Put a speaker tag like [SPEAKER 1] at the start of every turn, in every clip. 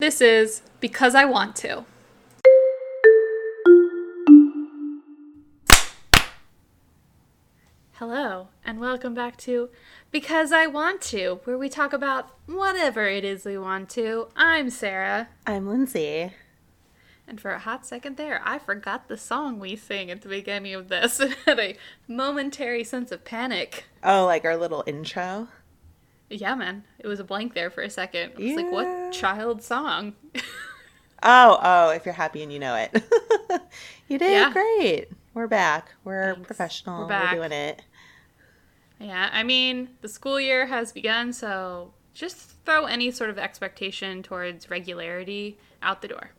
[SPEAKER 1] This is Because I Want to. Hello, and welcome back to Because I Want to, where we talk about whatever it is we want to. I'm Sarah,
[SPEAKER 2] I'm Lindsay.
[SPEAKER 1] and for a hot second there, I forgot the song we sing at the beginning of this and had a momentary sense of panic.
[SPEAKER 2] Oh, like our little intro.
[SPEAKER 1] Yeah, man, it was a blank there for a second. I was like, what child song?
[SPEAKER 2] Oh, oh, if you're happy and you know it. you did
[SPEAKER 1] Yeah.
[SPEAKER 2] great. We're back. We're
[SPEAKER 1] Thanks.
[SPEAKER 2] professional.
[SPEAKER 1] We're
[SPEAKER 2] We're, doing it.
[SPEAKER 1] Yeah, I mean, the school year has begun, so just throw any sort of expectation towards regularity out the door.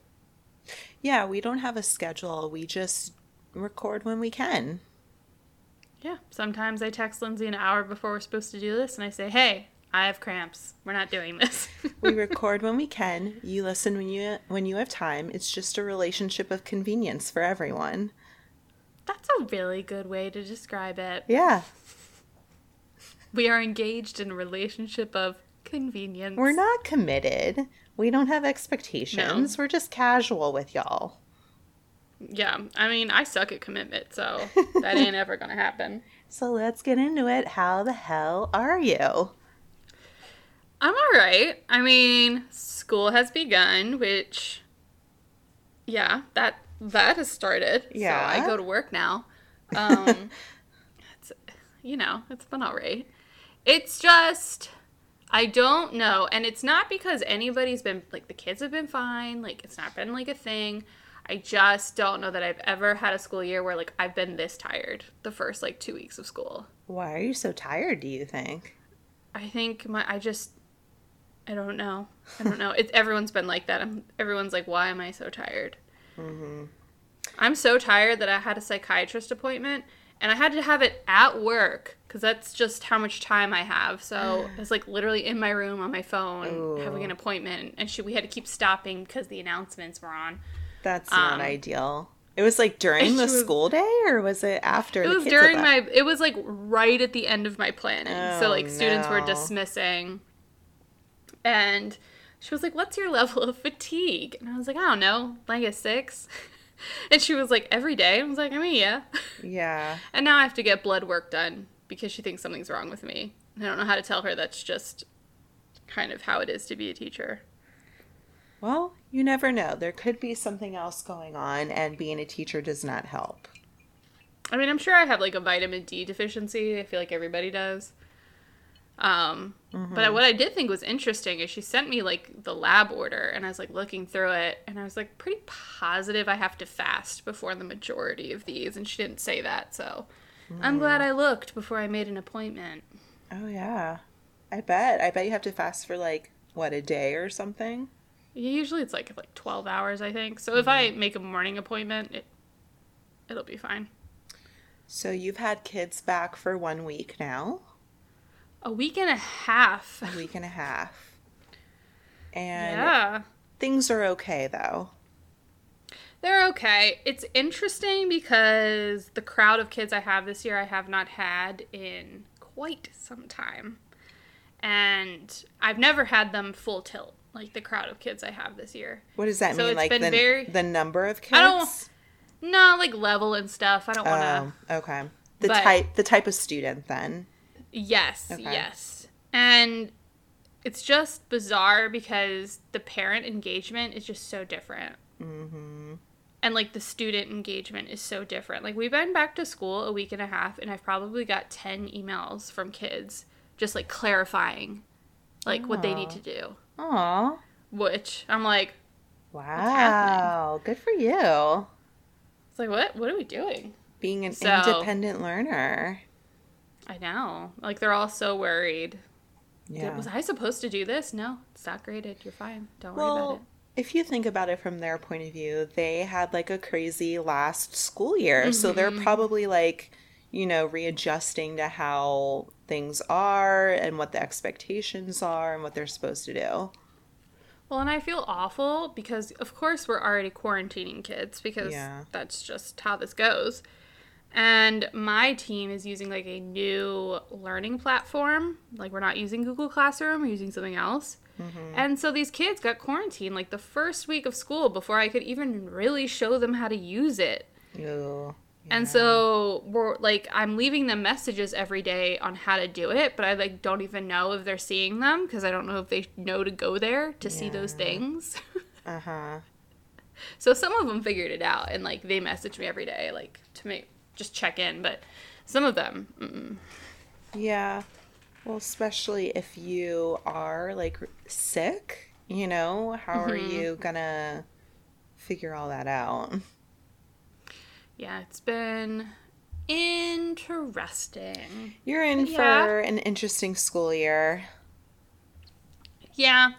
[SPEAKER 2] Yeah, we don't have a schedule. We just record when we can.
[SPEAKER 1] Yeah, sometimes I text Lindsay an hour before we're supposed to do this, and I say, hey, I have cramps. We're not doing this.
[SPEAKER 2] We record when we can. You listen when you when you have time. It's just a relationship of convenience for everyone.
[SPEAKER 1] That's a really good way to describe it.
[SPEAKER 2] Yeah.
[SPEAKER 1] We are engaged in a relationship of convenience.
[SPEAKER 2] We're not committed. We don't have expectations. We're just casual with y'all.
[SPEAKER 1] Yeah, I mean, I suck at commitment, so that ain't ever gonna happen.
[SPEAKER 2] So let's get into it. How the hell are you?
[SPEAKER 1] I'm all right. I mean, school has begun, which, yeah, that that has started.
[SPEAKER 2] Yeah.
[SPEAKER 1] So I go to work now. Um, it's, you know, it's been all right. It's just, I don't know, and it's not because anybody's been like the kids have been fine. Like it's not been like a thing. I just don't know that I've ever had a school year where like I've been this tired the first like two weeks of school.
[SPEAKER 2] Why are you so tired, do you think?
[SPEAKER 1] I think my I just I don't know. I don't know. It everyone's been like that. I'm everyone's like, why am I so tired?
[SPEAKER 2] Mm-hmm.
[SPEAKER 1] I'm so tired that I had a psychiatrist appointment and I had to have it at work because that's just how much time I have. So it's like literally in my room on my phone
[SPEAKER 2] Ooh.
[SPEAKER 1] having an appointment, and she, we had to keep stopping because the announcements were on.
[SPEAKER 2] That's not
[SPEAKER 1] Um,
[SPEAKER 2] ideal. It was like during the
[SPEAKER 1] was-
[SPEAKER 2] school day, or was it after?
[SPEAKER 1] It
[SPEAKER 2] the
[SPEAKER 1] was
[SPEAKER 2] kids
[SPEAKER 1] during my. It was like right at the end of my planning. so
[SPEAKER 2] Oh,
[SPEAKER 1] like students were dismissing, and she was like, "What's your level of fatigue?" And I was like, "I don't know, like a six. And she was like, "Every day." I was like, "I mean, yeah."
[SPEAKER 2] Yeah.
[SPEAKER 1] And now I have to get blood work done because she thinks something's wrong with me. I don't know how to tell her that's just kind of how it is to be a teacher.
[SPEAKER 2] Well, you never know. There could be something else going on, and being a teacher does not help.
[SPEAKER 1] I mean, I'm sure I have like a vitamin D deficiency. I feel like everybody does. Um, but mm-hmm. what I did think was interesting is she sent me like the lab order, and I was like looking through it, and I was like pretty positive I have to fast before the majority of these, and she didn't say that, so I'm glad mm. I looked before I made an appointment.
[SPEAKER 2] Oh yeah, I bet. I bet you have to fast for like what a day or something.
[SPEAKER 1] Usually it's like like 12 hours, I think. So if I mm-hmm. make a morning appointment, it it'll be fine.
[SPEAKER 2] So you've had kids back for one week now,
[SPEAKER 1] A week and a half.
[SPEAKER 2] a week and a half, and
[SPEAKER 1] Yeah.
[SPEAKER 2] things are okay though.
[SPEAKER 1] They're okay. It's interesting because the crowd of kids I have this year I have not had in quite some time. And I've never had them full tilt, like the crowd of kids I have this year.
[SPEAKER 2] What does that
[SPEAKER 1] So
[SPEAKER 2] mean?
[SPEAKER 1] it's
[SPEAKER 2] Like
[SPEAKER 1] been
[SPEAKER 2] the
[SPEAKER 1] very-
[SPEAKER 2] the number of kids?
[SPEAKER 1] I don't No, like level and stuff. I don't want to.
[SPEAKER 2] Oh, okay. The
[SPEAKER 1] But-
[SPEAKER 2] type the type of student then.
[SPEAKER 1] Yes,
[SPEAKER 2] Okay.
[SPEAKER 1] yes. And it's just bizarre because the parent engagement is just so different.
[SPEAKER 2] Mm-hmm.
[SPEAKER 1] And like the student engagement is so different. Like we've been back to school a week and a half and I've probably got 10 emails from kids just like clarifying like what they need to do.
[SPEAKER 2] Aw.
[SPEAKER 1] Which I'm like,
[SPEAKER 2] Wow. Good for you.
[SPEAKER 1] it's like what what are we doing?
[SPEAKER 2] Being an
[SPEAKER 1] So-
[SPEAKER 2] independent learner.
[SPEAKER 1] I know. Like they're all so worried. Did-
[SPEAKER 2] Yeah.
[SPEAKER 1] Was I supposed to do this? No, it's not graded. You're fine. Don't worry about it.
[SPEAKER 2] Well, if you think about it from their point of view, they had like a crazy last school year. So they're
[SPEAKER 1] Mm-hmm.
[SPEAKER 2] probably like, you know, readjusting to how things are and what the expectations are and what they're supposed to do.
[SPEAKER 1] Well, and I feel awful because, of course, we're already quarantining kids because
[SPEAKER 2] Yeah.
[SPEAKER 1] that's just how this goes. And my team is using like a new learning platform. Like, we're not using Google Classroom, we're using something else. And so these kids got quarantined like the first week of school before I could even really show them how to use it.
[SPEAKER 2] Ew.
[SPEAKER 1] And so we're like I'm leaving them messages every day on how to do it, but I like don't even know if they're seeing them because I don't know if they know to go there to see those things.
[SPEAKER 2] Uh huh.
[SPEAKER 1] so some of them figured it out and like they message me every day like to make just check in, but some of them mm-mm.
[SPEAKER 2] Yeah. Well, especially if you are like sick, you know, how are
[SPEAKER 1] Mm-hmm.
[SPEAKER 2] you gonna figure all that out?
[SPEAKER 1] yeah, it's been interesting.
[SPEAKER 2] You're in
[SPEAKER 1] Yeah.
[SPEAKER 2] for an interesting school year.
[SPEAKER 1] Yeah.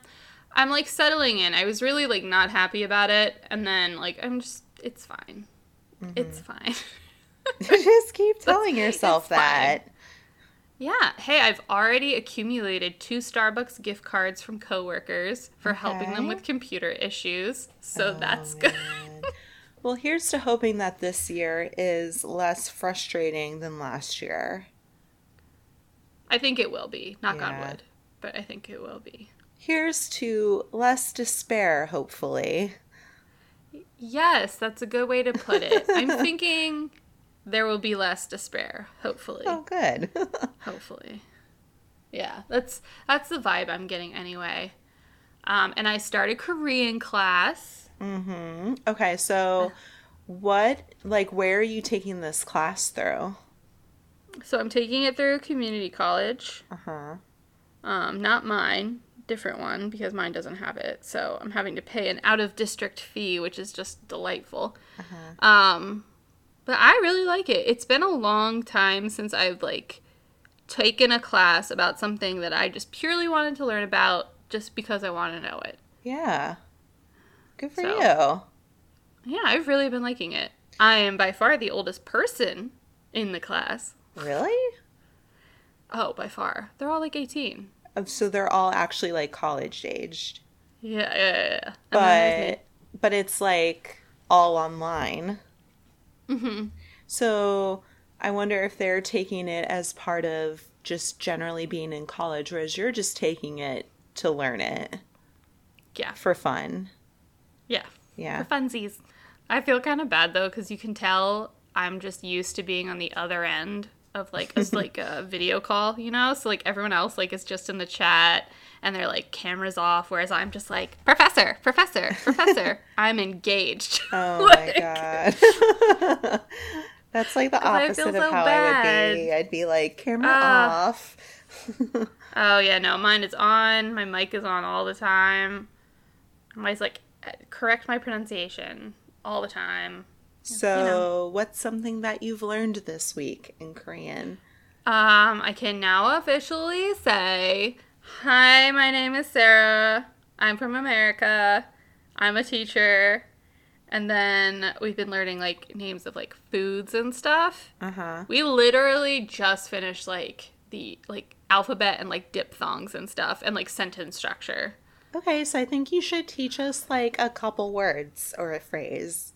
[SPEAKER 1] I'm like settling in. I was really like not happy about it and then like I'm just it's fine. It's fine.
[SPEAKER 2] Just keep telling yourself
[SPEAKER 1] it's fine.
[SPEAKER 2] that.
[SPEAKER 1] yeah. Hey, I've already accumulated two Starbucks gift cards from coworkers for helping them with computer issues. So
[SPEAKER 2] Oh,
[SPEAKER 1] that's good.
[SPEAKER 2] Well, here's to hoping that this year is less frustrating than last year.
[SPEAKER 1] I think it will be. Knock on
[SPEAKER 2] Yeah.
[SPEAKER 1] wood. But I think it will be.
[SPEAKER 2] Here's to less despair, hopefully.
[SPEAKER 1] Yes, that's a good way to put it. I'm thinking there will be less despair, hopefully.
[SPEAKER 2] Oh, good.
[SPEAKER 1] Hopefully. Yeah, that's that's the vibe I'm getting anyway. Um, and I started Korean class.
[SPEAKER 2] Mm-hmm. Okay, so what, like, where are you taking this class through?
[SPEAKER 1] So I'm taking it through a community college.
[SPEAKER 2] Uh huh.
[SPEAKER 1] Um, not mine, different one because mine doesn't have it. So I'm having to pay an out of district fee, which is just delightful.
[SPEAKER 2] Uh-huh.
[SPEAKER 1] Um, but I really like it. It's been a long time since I've like taken a class about something that I just purely wanted to learn about just because I want to know it.
[SPEAKER 2] Yeah. Good for
[SPEAKER 1] So-
[SPEAKER 2] you.
[SPEAKER 1] Yeah, I've really been liking it. I am by far the oldest person in the class.
[SPEAKER 2] Really?
[SPEAKER 1] Oh, by far. They're all like 18.
[SPEAKER 2] Oh, So they're all actually like college aged,
[SPEAKER 1] Yeah, yeah, yeah. yeah. And then there's
[SPEAKER 2] but but it's like all online.
[SPEAKER 1] Me. Mhm.
[SPEAKER 2] So I wonder if they're taking it as part of just generally being in college, whereas you're just taking it to learn it
[SPEAKER 1] Yeah,
[SPEAKER 2] for fun.
[SPEAKER 1] yeah.
[SPEAKER 2] Yeah.
[SPEAKER 1] For funsies. I feel kind of bad though because you can tell I'm just used to being on the other end of like a, like a video call, you know. So like everyone else like is just in the chat and they're like cameras off, whereas I'm just like professor, professor, professor. I'm engaged.
[SPEAKER 2] Oh
[SPEAKER 1] Like-
[SPEAKER 2] my god. That's like the opposite of
[SPEAKER 1] so
[SPEAKER 2] how I would be. I'd be like camera
[SPEAKER 1] Ah.
[SPEAKER 2] off.
[SPEAKER 1] Oh yeah, no, mine is on. My mic is on all the time. I'm always like correct my pronunciation all the time.
[SPEAKER 2] So, what's something that you've learned this week in Korean?
[SPEAKER 1] Um, I can now officially say, "Hi, my name is Sarah. I'm from America. I'm a teacher." And then we've been learning like names of like foods and stuff.
[SPEAKER 2] Uh huh.
[SPEAKER 1] We literally just finished like the like alphabet and like diphthongs and stuff and like sentence structure.
[SPEAKER 2] Okay, so I think you should teach us like a couple words or a phrase.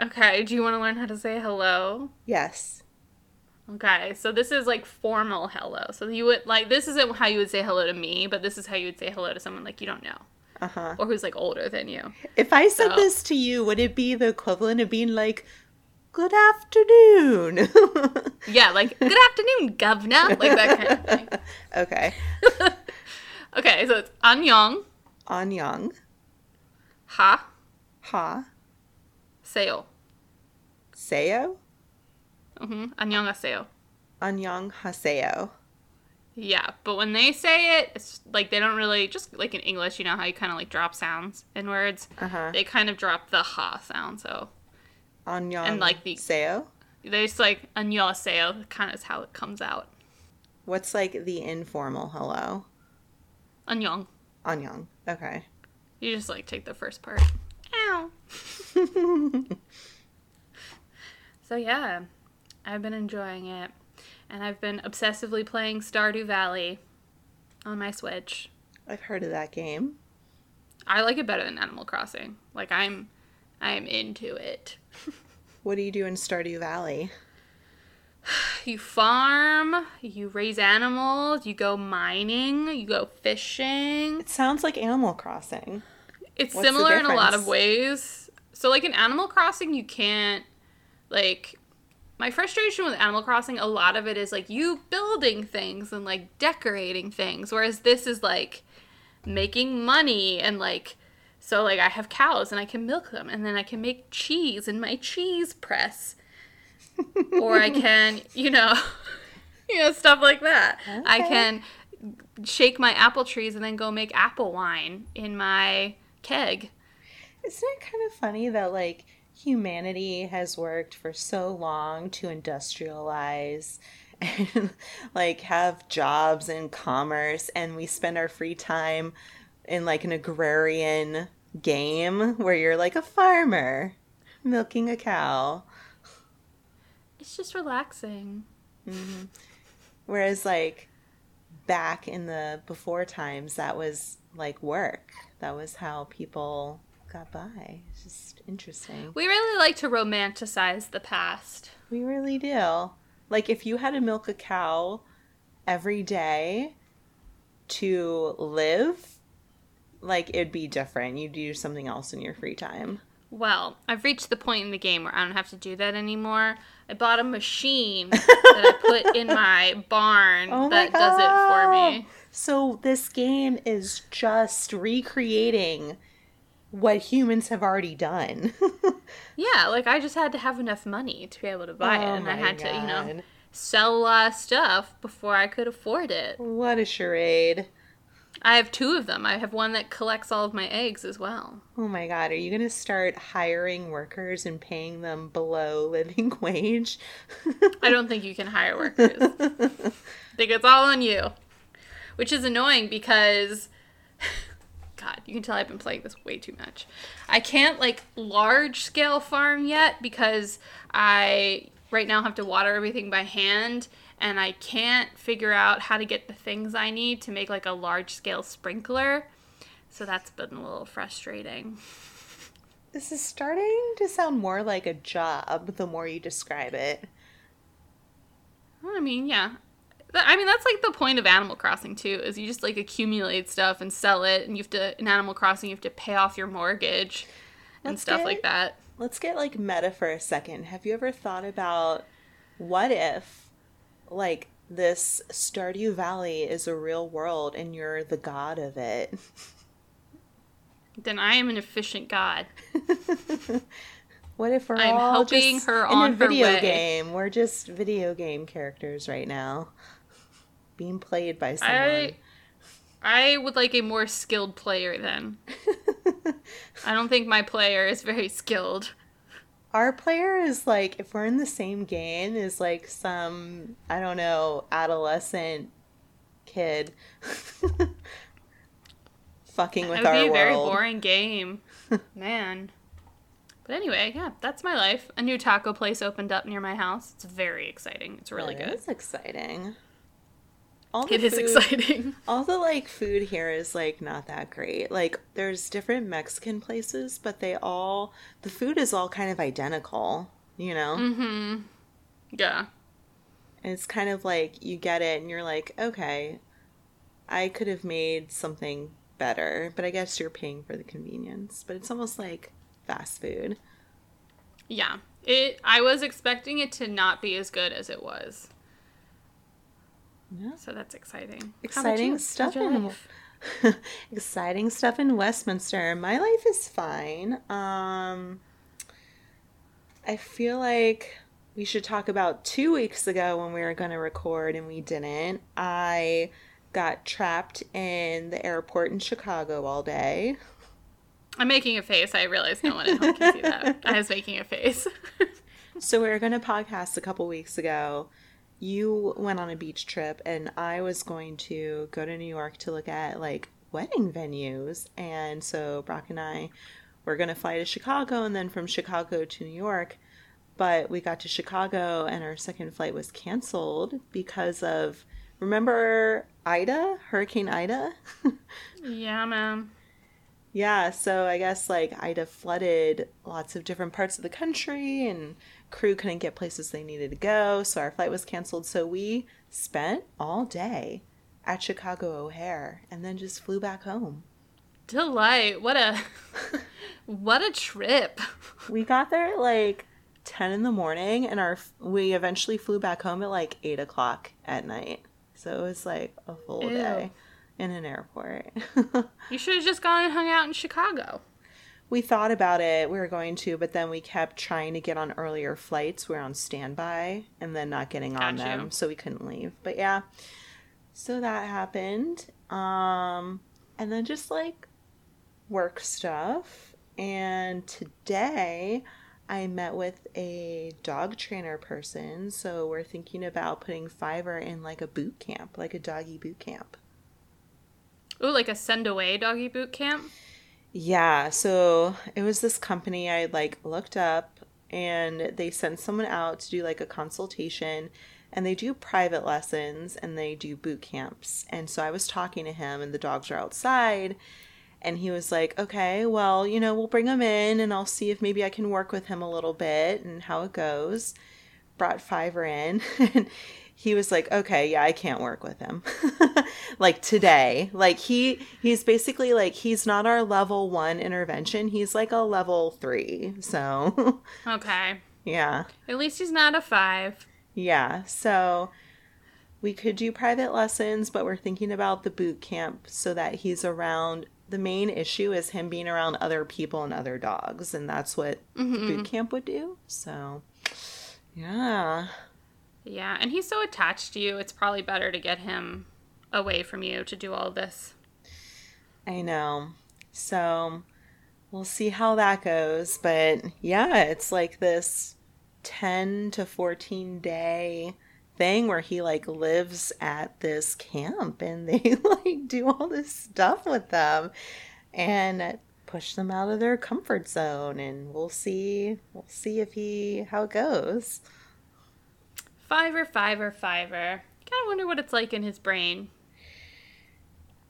[SPEAKER 1] Okay, do you want to learn how to say hello?
[SPEAKER 2] Yes.
[SPEAKER 1] Okay, so this is like formal hello. So you would like this isn't how you would say hello to me, but this is how you would say hello to someone like you don't know
[SPEAKER 2] Uh huh.
[SPEAKER 1] or who's like older than you.
[SPEAKER 2] If I said
[SPEAKER 1] So-
[SPEAKER 2] this to you, would it be the equivalent of being like, "Good afternoon"?
[SPEAKER 1] Yeah, like good afternoon, governor, like that kind of thing.
[SPEAKER 2] okay.
[SPEAKER 1] Okay, so it's 안녕,
[SPEAKER 2] Annyeong.
[SPEAKER 1] ha,
[SPEAKER 2] Ha.
[SPEAKER 1] seyo.
[SPEAKER 2] Seo.
[SPEAKER 1] Mm-hmm.
[SPEAKER 2] Annyeonghaseyo. Annyeonghaseyo.
[SPEAKER 1] Yeah, but when they say it, it's like they don't really just like in English, you know how you kind of like drop sounds in words.
[SPEAKER 2] Uh-huh.
[SPEAKER 1] They kind of drop the ha sound, so
[SPEAKER 2] Annyeong
[SPEAKER 1] and like the
[SPEAKER 2] seo.
[SPEAKER 1] They just like annyeonghaseyo kind of is how it comes out.
[SPEAKER 2] What's like the informal hello?
[SPEAKER 1] Annyeong.
[SPEAKER 2] Annyeong. Okay.
[SPEAKER 1] You just like take the first part. Ow. so yeah, I've been enjoying it, and I've been obsessively playing Stardew Valley on my Switch.
[SPEAKER 2] I've heard of that game.
[SPEAKER 1] I like it better than Animal Crossing. Like I'm, I'm into it.
[SPEAKER 2] What do you do in Stardew Valley?
[SPEAKER 1] You farm, you raise animals, you go mining, you go fishing.
[SPEAKER 2] It sounds like Animal Crossing.
[SPEAKER 1] It's
[SPEAKER 2] What's
[SPEAKER 1] similar in a lot of ways. So, like in Animal Crossing, you can't, like, my frustration with Animal Crossing, a lot of it is like you building things and like decorating things, whereas this is like making money and like, so like I have cows and I can milk them and then I can make cheese in my cheese press. or I can, you know, you know, stuff like that. I can shake my apple trees and then go make apple wine in my keg.
[SPEAKER 2] Isn't it kind of funny that like humanity has worked for so long to industrialize and like have jobs and commerce and we spend our free time in like an agrarian game where you're like a farmer milking a cow.
[SPEAKER 1] It's just relaxing. Mm-hmm.
[SPEAKER 2] whereas like back in the before times that was like work. That was how people got by it's just interesting
[SPEAKER 1] We really like to romanticize the past.
[SPEAKER 2] We really do. Like if you had to milk a cow every day to live, like it'd be different. You'd do something else in your free time.
[SPEAKER 1] Well, I've reached the point in the game where I don't have to do that anymore. I bought a machine that I put in my barn
[SPEAKER 2] Oh my
[SPEAKER 1] that does it for me.
[SPEAKER 2] So this game is just recreating what humans have already done.
[SPEAKER 1] Yeah, like I just had to have enough money to be able to buy it,
[SPEAKER 2] Oh
[SPEAKER 1] and I had to, you know, sell a lot of stuff before I could afford it.
[SPEAKER 2] What a charade.
[SPEAKER 1] I have two of them. I have one that collects all of my eggs as well.
[SPEAKER 2] Oh my god, are you going to start hiring workers and paying them below living wage?
[SPEAKER 1] I don't think you can hire workers. I think it's all on you. Which is annoying because God, you can tell I've been playing this way too much. I can't like large scale farm yet because I right now have to water everything by hand and I can't figure out how to get the things I need to make like a large scale sprinkler. So that's been a little frustrating.
[SPEAKER 2] This is starting to sound more like a job the more you describe it.
[SPEAKER 1] I mean, yeah. Th- I mean, that's like the point of Animal Crossing too. Is you just like accumulate stuff and sell it, and you have to in Animal Crossing you have to pay off your mortgage and
[SPEAKER 2] Let's
[SPEAKER 1] stuff
[SPEAKER 2] get-
[SPEAKER 1] like that.
[SPEAKER 2] Let's get like meta for a second. Have you ever thought about what if like this Stardew Valley is a real world and you're the god of it?
[SPEAKER 1] Then I am an efficient god.
[SPEAKER 2] What if we're
[SPEAKER 1] I'm
[SPEAKER 2] all
[SPEAKER 1] helping
[SPEAKER 2] just
[SPEAKER 1] her
[SPEAKER 2] in a video
[SPEAKER 1] way.
[SPEAKER 2] game? We're just video game characters right now, being played by someone.
[SPEAKER 1] I I would like a more skilled player then. I don't think my player is very skilled.
[SPEAKER 2] Our player is like, if we're in the same game, is like some I don't know adolescent kid fucking with our
[SPEAKER 1] That would be a very
[SPEAKER 2] world.
[SPEAKER 1] boring game. Man. But anyway, yeah, that's my life. A new taco place opened up near my house. It's very exciting. It's really
[SPEAKER 2] That
[SPEAKER 1] good.
[SPEAKER 2] It's exciting. All
[SPEAKER 1] It is
[SPEAKER 2] food-
[SPEAKER 1] exciting.
[SPEAKER 2] All the like food here is like not that great. Like there's different Mexican places, but they all the food is all kind of identical, you know?
[SPEAKER 1] Mm-hmm. Yeah.
[SPEAKER 2] And it's kind of like you get it and you're like, okay, I could have made something better, but I guess you're paying for the convenience. But it's almost like fast food.
[SPEAKER 1] Yeah. It I was expecting it to not be as good as it was.
[SPEAKER 2] Yeah.
[SPEAKER 1] So that's exciting.
[SPEAKER 2] Exciting
[SPEAKER 1] you?
[SPEAKER 2] stuff in exciting stuff in Westminster. My life is fine. Um I feel like we should talk about 2 weeks ago when we were going to record and we didn't. I got trapped in the airport in Chicago all day.
[SPEAKER 1] I'm making a face. I realize no one at home can see that. I was making a face.
[SPEAKER 2] So we were going to podcast a couple weeks ago. You went on a beach trip, and I was going to go to New York to look at like wedding venues. And so Brock and I were going to fly to Chicago, and then from Chicago to New York. But we got to Chicago, and our second flight was canceled because of remember Ida, Hurricane Ida.
[SPEAKER 1] yeah, man.
[SPEAKER 2] Yeah, so I guess like Ida flooded lots of different parts of the country and crew couldn't get places they needed to go, so our flight was canceled. So we spent all day at Chicago O'Hare and then just flew back home.
[SPEAKER 1] Delight. What a what a trip.
[SPEAKER 2] We got there at like 10 in the morning and our we eventually flew back home at like 8 o'clock at night. So it was like a full
[SPEAKER 1] Ew.
[SPEAKER 2] day in an airport.
[SPEAKER 1] You should have just gone and hung out in Chicago.
[SPEAKER 2] We thought about it, we were going to, but then we kept trying to get on earlier flights. We were on standby and then not getting on
[SPEAKER 1] Got you.
[SPEAKER 2] them, so we couldn't leave. But yeah, so that happened. Um, and then just like work stuff. And today I met with a dog trainer person, so we're thinking about putting Fiver in like a boot camp, like a doggy boot camp.
[SPEAKER 1] Ooh, like a send away doggy boot camp.
[SPEAKER 2] Yeah, so it was this company I like looked up and they sent someone out to do like a consultation and they do private lessons and they do boot camps. And so I was talking to him and the dogs are outside and he was like, "Okay, well, you know, we'll bring him in and I'll see if maybe I can work with him a little bit and how it goes." Brought Fiver in and he was like, "Okay, yeah, I can't work with him." like today. Like he he's basically like he's not our level 1 intervention. He's like a level 3. So,
[SPEAKER 1] Okay.
[SPEAKER 2] yeah.
[SPEAKER 1] At least he's not a five.
[SPEAKER 2] Yeah. So we could do private lessons, but we're thinking about the boot camp so that he's around the main issue is him being around other people and other dogs, and that's what the boot mm-hmm. camp would do. So, yeah.
[SPEAKER 1] Yeah, and he's so attached to you, it's probably better to get him away from you to do all this.
[SPEAKER 2] I know. So we'll see how that goes. But yeah, it's like this 10 to 14 day thing where he like lives at this camp and they like do all this stuff with them and push them out of their comfort zone and we'll see we'll see if he how it goes.
[SPEAKER 1] Fiver, fiver, fiver. Kind of wonder what it's like in his brain.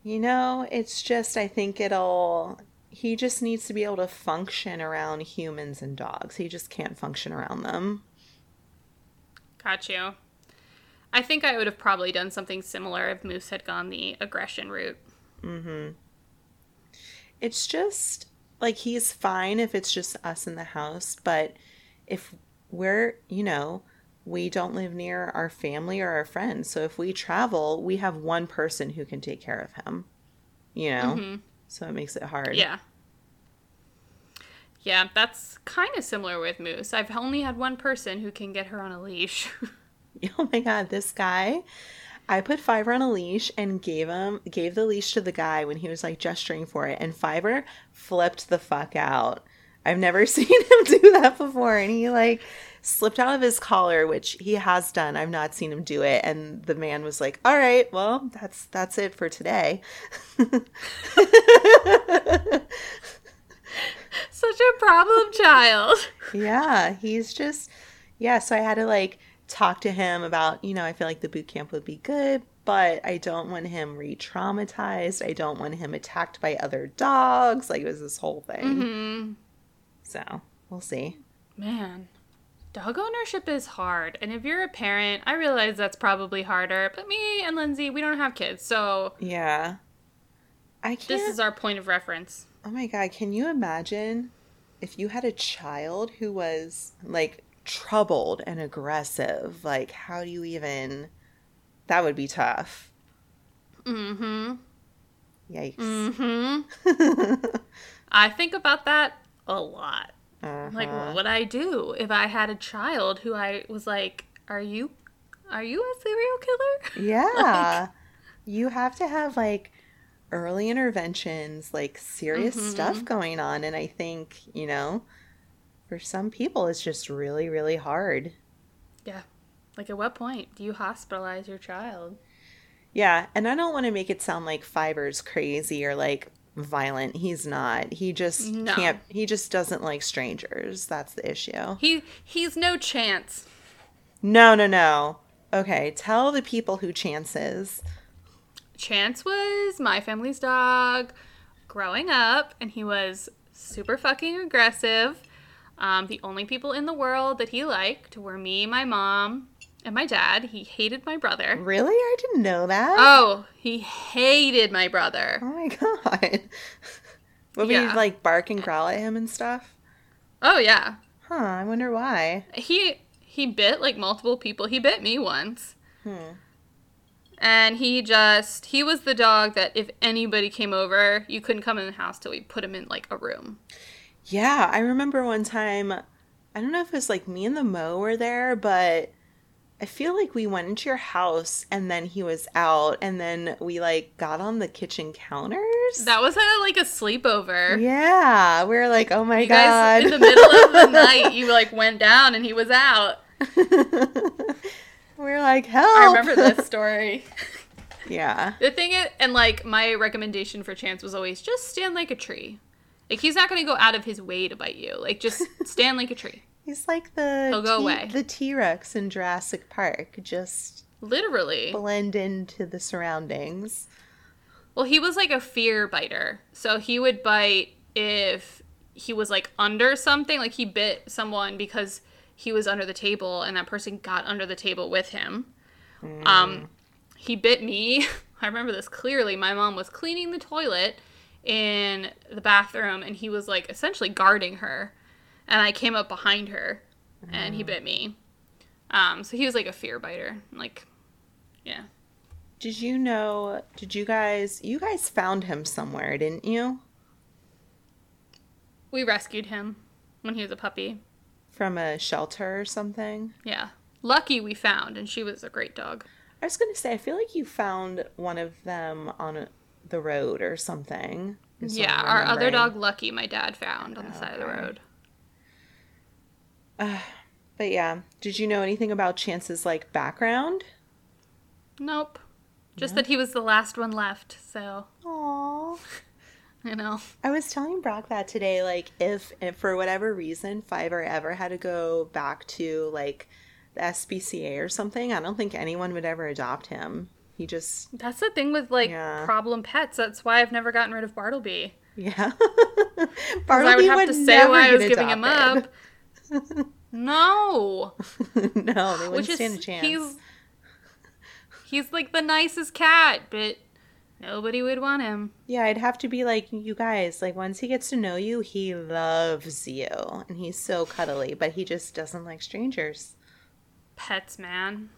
[SPEAKER 2] You know, it's just, I think it'll, he just needs to be able to function around humans and dogs. He just can't function around them.
[SPEAKER 1] Got you. I think I would have probably done something similar if Moose had gone the aggression route. Mm-hmm.
[SPEAKER 2] It's just, like, he's fine if it's just us in the house, but if we're, you know, we don't live near our family or our friends. So if we travel, we have one person who can take care of him, you know? Mm-hmm. So it makes it hard.
[SPEAKER 1] Yeah. Yeah, that's kind of similar with Moose. I've only had one person who can get her on a leash.
[SPEAKER 2] Oh my god, this guy. I put Fiver on a leash and gave him gave the leash to the guy when he was like gesturing for it, and Fiver flipped the fuck out. I've never seen him do that before, and he like slipped out of his collar, which he has done. I've not seen him do it, and the man was like, "All right, well, that's that's it for today."
[SPEAKER 1] Such a problem child.
[SPEAKER 2] yeah, he's just yeah. So I had to like talk to him about you know I feel like the boot camp would be good, but I don't want him re-traumatized. I don't want him attacked by other dogs. Like it was this whole thing.
[SPEAKER 1] Mm-hmm.
[SPEAKER 2] So we'll see.
[SPEAKER 1] Man, dog ownership is hard. And if you're a parent, I realize that's probably harder. But me and Lindsay, we don't have kids. So
[SPEAKER 2] Yeah, I can't.
[SPEAKER 1] this is our point of reference.
[SPEAKER 2] oh my god, can you imagine if you had a child who was like troubled and aggressive? Like how do you even? That would be tough.
[SPEAKER 1] Mm hmm.
[SPEAKER 2] Yikes.
[SPEAKER 1] Mm hmm. I think about that a lot. Like,
[SPEAKER 2] Uh-huh.
[SPEAKER 1] what would I do if I had a child who I was like, "Are you, are you a serial killer?"
[SPEAKER 2] Yeah. you have to have like early interventions, like serious stuff going on. And I think, you know, for some people, it's just really, really hard.
[SPEAKER 1] yeah. Like, at what point do you hospitalize your child?
[SPEAKER 2] Yeah. And I don't want to make it sound like Fiver's crazy or like violent. He's not. He just
[SPEAKER 1] No.
[SPEAKER 2] can't, he just doesn't like strangers. That's the issue.
[SPEAKER 1] He he's no chance.
[SPEAKER 2] No, no, no. Okay. Tell the people who Chance is.
[SPEAKER 1] Chance was my family's dog. growing up, and he was super fucking aggressive. Um, the only people in the world that he liked were me, my mom, and my dad. He hated my brother.
[SPEAKER 2] Really? I didn't know that.
[SPEAKER 1] Oh, he hated my brother.
[SPEAKER 2] Oh my god. Would
[SPEAKER 1] Yeah.
[SPEAKER 2] we like bark and growl at him and stuff?
[SPEAKER 1] Oh yeah,
[SPEAKER 2] Huh, I wonder why.
[SPEAKER 1] he he bit like multiple people. He bit me once.
[SPEAKER 2] Hmm.
[SPEAKER 1] And he just he was the dog that if anybody came over, you couldn't come in the house till we put him in like a room.
[SPEAKER 2] Yeah, I remember one time, I don't know if it was like me and the Mo were there, but I feel like we went into your house and then he was out and then we like got on the kitchen counters.
[SPEAKER 1] That was at like a sleepover.
[SPEAKER 2] yeah, we were like, oh my
[SPEAKER 1] You guys
[SPEAKER 2] god.
[SPEAKER 1] in the middle of the night, you like went down and he was out.
[SPEAKER 2] We're like, help.
[SPEAKER 1] I remember this story.
[SPEAKER 2] yeah.
[SPEAKER 1] The thing is, and like my recommendation for Chance was always just stand like a tree. Like he's not going to go out of his way to bite you. Like just stand like a tree.
[SPEAKER 2] He's like the
[SPEAKER 1] He'll go
[SPEAKER 2] T-
[SPEAKER 1] away.
[SPEAKER 2] the T-Rex in Jurassic Park, just
[SPEAKER 1] Literally.
[SPEAKER 2] blend into the surroundings.
[SPEAKER 1] Well, he was like a fear biter. So he would bite if he was like under something, like he bit someone because he was under the table and that person got under the table with him. Um he bit me. I remember this clearly. My mom was cleaning the toilet in the bathroom and he was like essentially guarding her. And I came up behind her and he bit me. Um so he was like a fear biter. Like yeah.
[SPEAKER 2] Did you know? Did you guys? You guys found him somewhere, didn't you?
[SPEAKER 1] We rescued him when he was a puppy.
[SPEAKER 2] From a shelter or something.
[SPEAKER 1] Yeah. Lucky we found, and she was a great dog.
[SPEAKER 2] I was gonna say, I feel like you found one of them on a, the road or something.
[SPEAKER 1] yeah, our other dog, Lucky, my dad found on the side of the
[SPEAKER 2] Okay.
[SPEAKER 1] Road.
[SPEAKER 2] But yeah, did you know anything about Chance's like background?
[SPEAKER 1] Nope. Just that he was the last one left, so,
[SPEAKER 2] Aww.
[SPEAKER 1] you know.
[SPEAKER 2] I was telling Brock that today, like if, if for whatever reason Fiver ever had to go back to like the SPCA or something, I don't think anyone would ever adopt him. He just
[SPEAKER 1] That's the thing with, like,
[SPEAKER 2] Yeah.
[SPEAKER 1] problem pets. That's why I've never gotten rid of Bartleby.
[SPEAKER 2] Yeah. Bartleby
[SPEAKER 1] I would have to say why I was
[SPEAKER 2] get
[SPEAKER 1] giving him up. No.
[SPEAKER 2] no, they wouldn't stand a chance.
[SPEAKER 1] he's, he's like the nicest cat, but nobody would want him.
[SPEAKER 2] Yeah, I'd have to be like, you guys, like, once he gets to know you, he loves you. And he's so cuddly, but he just doesn't like strangers.
[SPEAKER 1] Pets, man.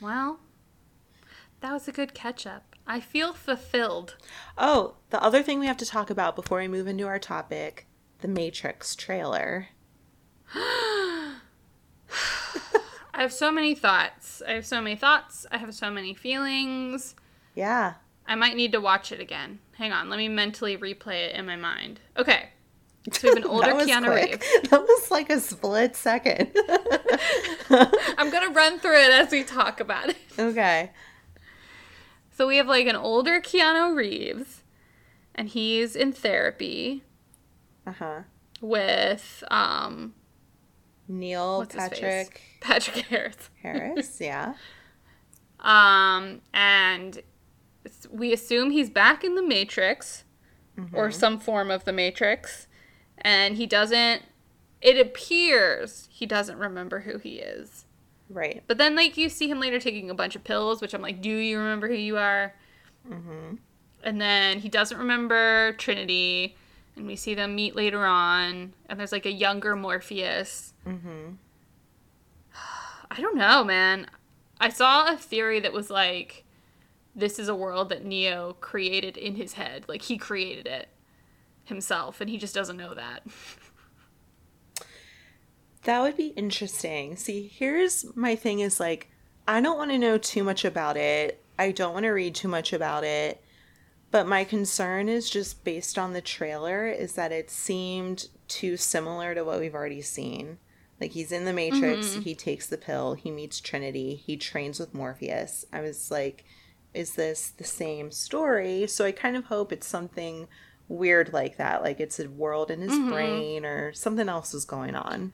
[SPEAKER 1] Well, that was a good catch up. I feel fulfilled.
[SPEAKER 2] Oh, the other thing we have to talk about before we move into our topic the Matrix trailer.
[SPEAKER 1] I have so many thoughts. I have so many thoughts. I have so many feelings.
[SPEAKER 2] Yeah.
[SPEAKER 1] I might need to watch it again. Hang on, let me mentally replay it in my mind. Okay. So we have an older Keanu
[SPEAKER 2] quick.
[SPEAKER 1] Reeves.
[SPEAKER 2] That was like a split second.
[SPEAKER 1] I'm gonna run through it as we talk about it.
[SPEAKER 2] okay.
[SPEAKER 1] So we have like an older Keanu Reeves, and he's in therapy
[SPEAKER 2] Uh huh.
[SPEAKER 1] with um
[SPEAKER 2] Neil
[SPEAKER 1] what's?
[SPEAKER 2] Patrick
[SPEAKER 1] Patrick Harris.
[SPEAKER 2] Harris. Yeah.
[SPEAKER 1] Um, and we assume he's back in the Matrix or some form of the Matrix, and he doesn't. It appears he doesn't remember who he is.
[SPEAKER 2] Right.
[SPEAKER 1] But then, like, you see him later taking a bunch of pills, which I'm like, do you remember who you are?
[SPEAKER 2] Mm-hmm.
[SPEAKER 1] And then he doesn't remember Trinity, and we see them meet later on, and there's like a younger Morpheus.
[SPEAKER 2] Mm-hmm.
[SPEAKER 1] I don't know, man. I saw a theory that was like, this is a world that Neo created in his head. Like, he created it himself, and he just doesn't know that.
[SPEAKER 2] That would be interesting. See, here's my thing is like, I don't want to know too much about it. I don't want to read too much about it. But my concern is just based on the trailer is that it seemed too similar to what we've already seen. Like he's in the Matrix, mm-hmm. he takes the pill, he meets Trinity, he trains with Morpheus. I was like, is this the same story? So I kind of hope it's something weird like that, like it's a world in his mm-hmm. brain or something else is going on.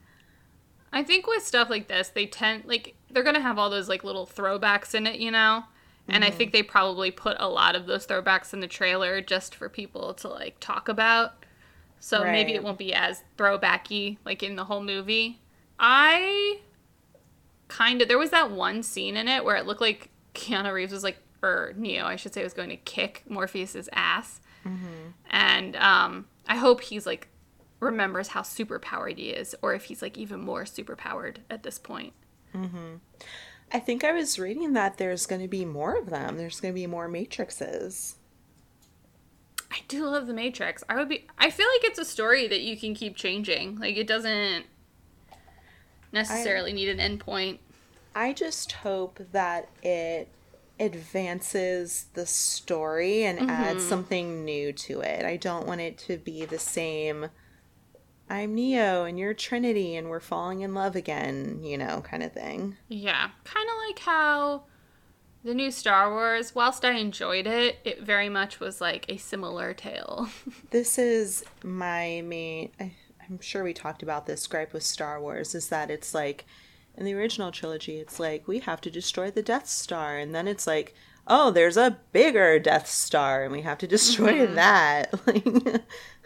[SPEAKER 1] I think with stuff like this, they tend, like, they're gonna have all those, like, little throwbacks in it, you know? And I mm-hmm. think they probably put a lot of those throwbacks in the trailer just for people to like talk about. So maybe it won't be as throwbacky like in the whole movie. I kind of there was that one scene in it where it looked like Keanu Reeves was like or Neo, I should say, was going to kick Morpheus's ass. Mm-hmm. And um, I hope he's like remembers how super powered he is, or if he's like even more super powered at this point. Mm-hmm.
[SPEAKER 2] I think I was reading that there's going to be more of them. There's going to be more Matrixes.
[SPEAKER 1] I do love the Matrix. I would be. I feel like it's a story that you can keep changing. Like it doesn't necessarily need an endpoint.
[SPEAKER 2] I just hope that it advances the story and adds mm-hmm. something new to it. I don't want it to be the same I'm Neo and you're Trinity and we're falling in love again, you know, kind of thing.
[SPEAKER 1] Yeah, kind of like how the new Star Wars. Whilst I enjoyed it, it very much was like a similar tale.
[SPEAKER 2] This is my main I, I'm sure we talked about this gripe with Star Wars is that it's like in the original trilogy it's like we have to destroy the Death Star and then it's like oh there's a bigger Death Star and we have to destroy that. Like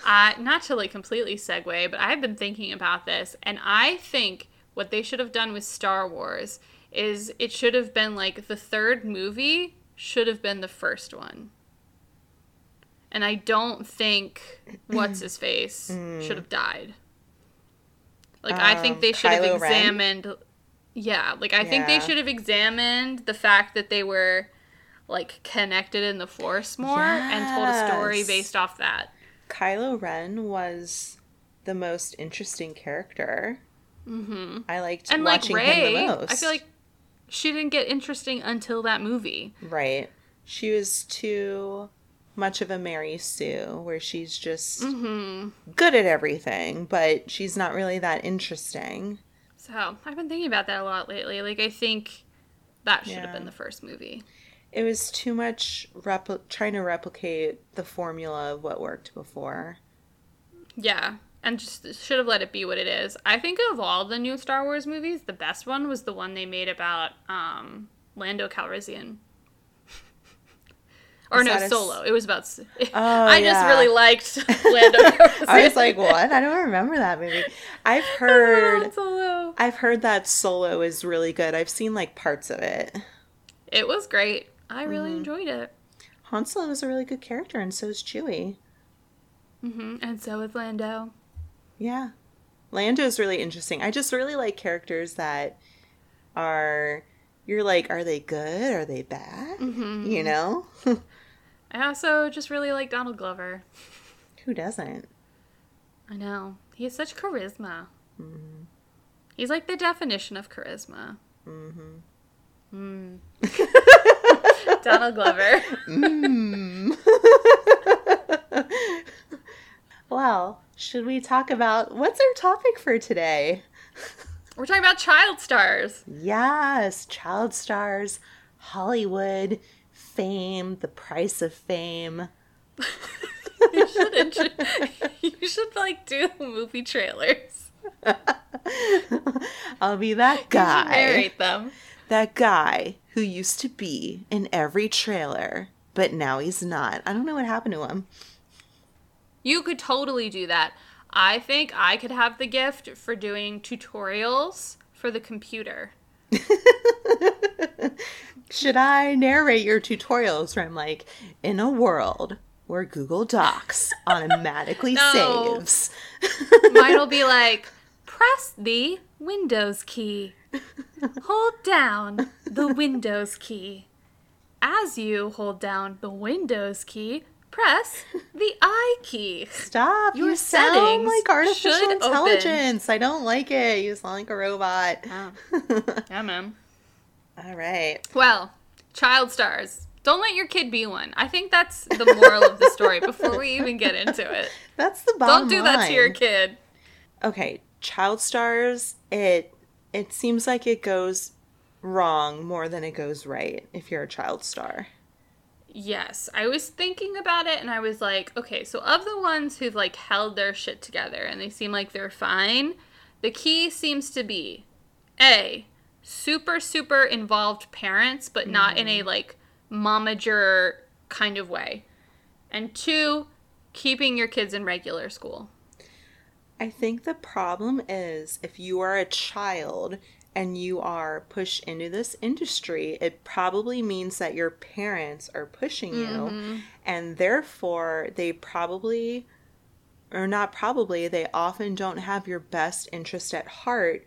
[SPEAKER 1] uh, not to like completely segue, but I've been thinking about this, and I think what they should have done with Star Wars is it should have been like the third movie should have been the first one. And I don't think what's his face should have died. Like I think
[SPEAKER 2] Um,
[SPEAKER 1] they should have
[SPEAKER 2] Kylo Ren?
[SPEAKER 1] examined Yeah, like I think they should have examined the fact that they were like connected in the force more and told a story based off that.
[SPEAKER 2] Kylo Ren was the most interesting character.
[SPEAKER 1] hmm
[SPEAKER 2] I liked
[SPEAKER 1] And like
[SPEAKER 2] watching him the most.
[SPEAKER 1] I feel like she didn't get interesting until that movie.
[SPEAKER 2] right. She was too much of a Mary Sue, where she's just
[SPEAKER 1] hmm
[SPEAKER 2] good at everything, but she's not really that interesting.
[SPEAKER 1] So I've been thinking about that a lot lately. Like I think that should have been the first movie.
[SPEAKER 2] It was too much repli- trying to replicate the formula of what worked before.
[SPEAKER 1] Yeah, and just should have let it be what it is. I think of all the new Star Wars movies, the best one was the one they made about um, Lando Calrissian. or
[SPEAKER 2] Is
[SPEAKER 1] no,
[SPEAKER 2] that a s-
[SPEAKER 1] Solo. It was about.
[SPEAKER 2] Oh,
[SPEAKER 1] I just really liked Lando.
[SPEAKER 2] I was like, what? I don't remember that movie. I've heard
[SPEAKER 1] Solo.
[SPEAKER 2] I've heard that Solo is really good. I've seen like parts of it.
[SPEAKER 1] It was great. I really
[SPEAKER 2] Mm-hmm.
[SPEAKER 1] enjoyed it.
[SPEAKER 2] Han Solo is a really good character, and so is Chewie.
[SPEAKER 1] hmm And so is Lando.
[SPEAKER 2] Yeah. Lando is really interesting. I just really like characters that are you're like, are they good? Are they bad?
[SPEAKER 1] hmm
[SPEAKER 2] You know?
[SPEAKER 1] I also just really like Donald Glover.
[SPEAKER 2] Who doesn't?
[SPEAKER 1] I know. He has such charisma.
[SPEAKER 2] Mm-hmm.
[SPEAKER 1] He's like the definition of charisma.
[SPEAKER 2] Mm-hmm.
[SPEAKER 1] Mm. Donald Glover.
[SPEAKER 2] Mm. well, should we talk about what's our topic for today?
[SPEAKER 1] We're talking about child stars.
[SPEAKER 2] Yes, child stars, Hollywood, fame, the price of fame.
[SPEAKER 1] You should, intro- you should like do movie trailers.
[SPEAKER 2] I'll be that
[SPEAKER 1] You
[SPEAKER 2] guy.
[SPEAKER 1] narrate them.
[SPEAKER 2] That guy who used to be in every trailer, but now he's not. I don't know what happened to him.
[SPEAKER 1] You could totally do that. I think I could have the gift for doing tutorials for the computer.
[SPEAKER 2] Should I narrate your tutorials where I'm like, in a world where Google Docs automatically saves?
[SPEAKER 1] Mine will be like, press the Windows key. Hold down the Windows key. As you hold down the Windows key, press the I key.
[SPEAKER 2] Stop.
[SPEAKER 1] Your
[SPEAKER 2] you sound like artificial
[SPEAKER 1] should open.
[SPEAKER 2] intelligence. I don't like it. You sound like a robot.
[SPEAKER 1] Oh, yeah, man.
[SPEAKER 2] All right.
[SPEAKER 1] Well, child stars. Don't let your kid be one. I think that's the moral of the story before we even get into it.
[SPEAKER 2] That's the bottom
[SPEAKER 1] Don't do that to your kid.
[SPEAKER 2] Okay, child stars, it it seems like it goes wrong more than it goes right if you're a child star.
[SPEAKER 1] Yes, I was thinking about it and I was like, okay, so of the ones who've like held their shit together and they seem like they're fine, the key seems to be A, super super involved parents, but not in a mm-hmm. like momager kind of way. And two, keeping your kids in regular school.
[SPEAKER 2] I think the problem is if you are a child and you are pushed into this industry, it probably means that your parents are pushing you, mm-hmm. and therefore they probably, or not probably, they often don't have your best interest at heart.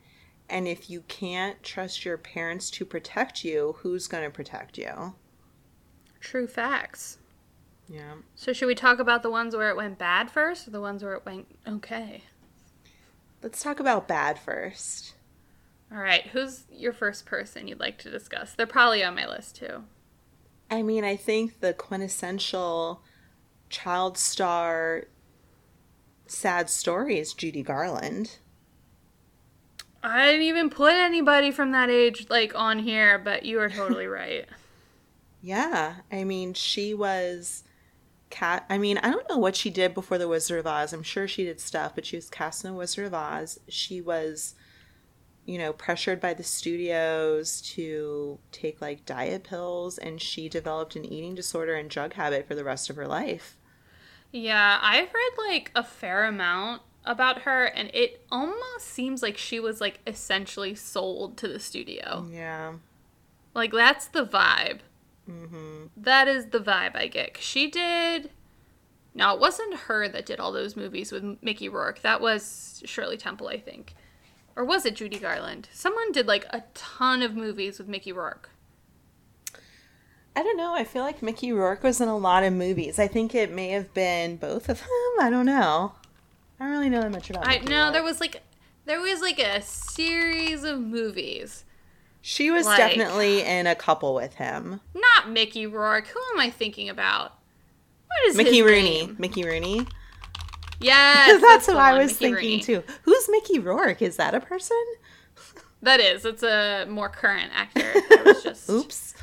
[SPEAKER 2] And if you can't trust your parents to protect you, who's going to protect you?
[SPEAKER 1] True facts.
[SPEAKER 2] Yeah.
[SPEAKER 1] So, should we talk about the ones where it went bad first or the ones where it went okay?
[SPEAKER 2] Let's talk about bad first.
[SPEAKER 1] All right, who's your first person you'd like to discuss? They're probably on my list too.
[SPEAKER 2] I mean, I think the quintessential child star sad story is Judy Garland.
[SPEAKER 1] I didn't even put anybody from that age like on here, but you are totally right.
[SPEAKER 2] Yeah, I mean, she was cat. I mean, I don't know what she did before the Wizard of Oz. I'm sure she did stuff, but she was cast in the Wizard of Oz. She was you know, pressured by the studios to take like diet pills, and she developed an eating disorder and drug habit for the rest of her life.
[SPEAKER 1] Yeah, I've read like a fair amount about her, and it almost seems like she was like essentially sold to the studio.
[SPEAKER 2] Yeah.
[SPEAKER 1] Like, that's the vibe. Mm-hmm. That is the vibe I get. She did. Now, it wasn't her that did all those movies with Mickey Rourke. That was Shirley Temple, I think. Or was it Judy Garland? Someone did like a ton of movies with Mickey Rourke.
[SPEAKER 2] I don't know. I feel like Mickey Rourke was in a lot of movies. I think it may have been both of them. I don't know. I don't really know that much about.
[SPEAKER 1] I know there was like there was like a series of movies.
[SPEAKER 2] She was like, definitely in a couple with him.
[SPEAKER 1] Not Mickey Rourke. Who am I thinking about?
[SPEAKER 2] What is Mickey Rooney? Name? Mickey Rooney.
[SPEAKER 1] Yes,
[SPEAKER 2] that's, that's what I was Mickey thinking Rooney. too. Who's Mickey Rourke? Is that a person?
[SPEAKER 1] That is. It's a more current actor. I was just
[SPEAKER 2] oops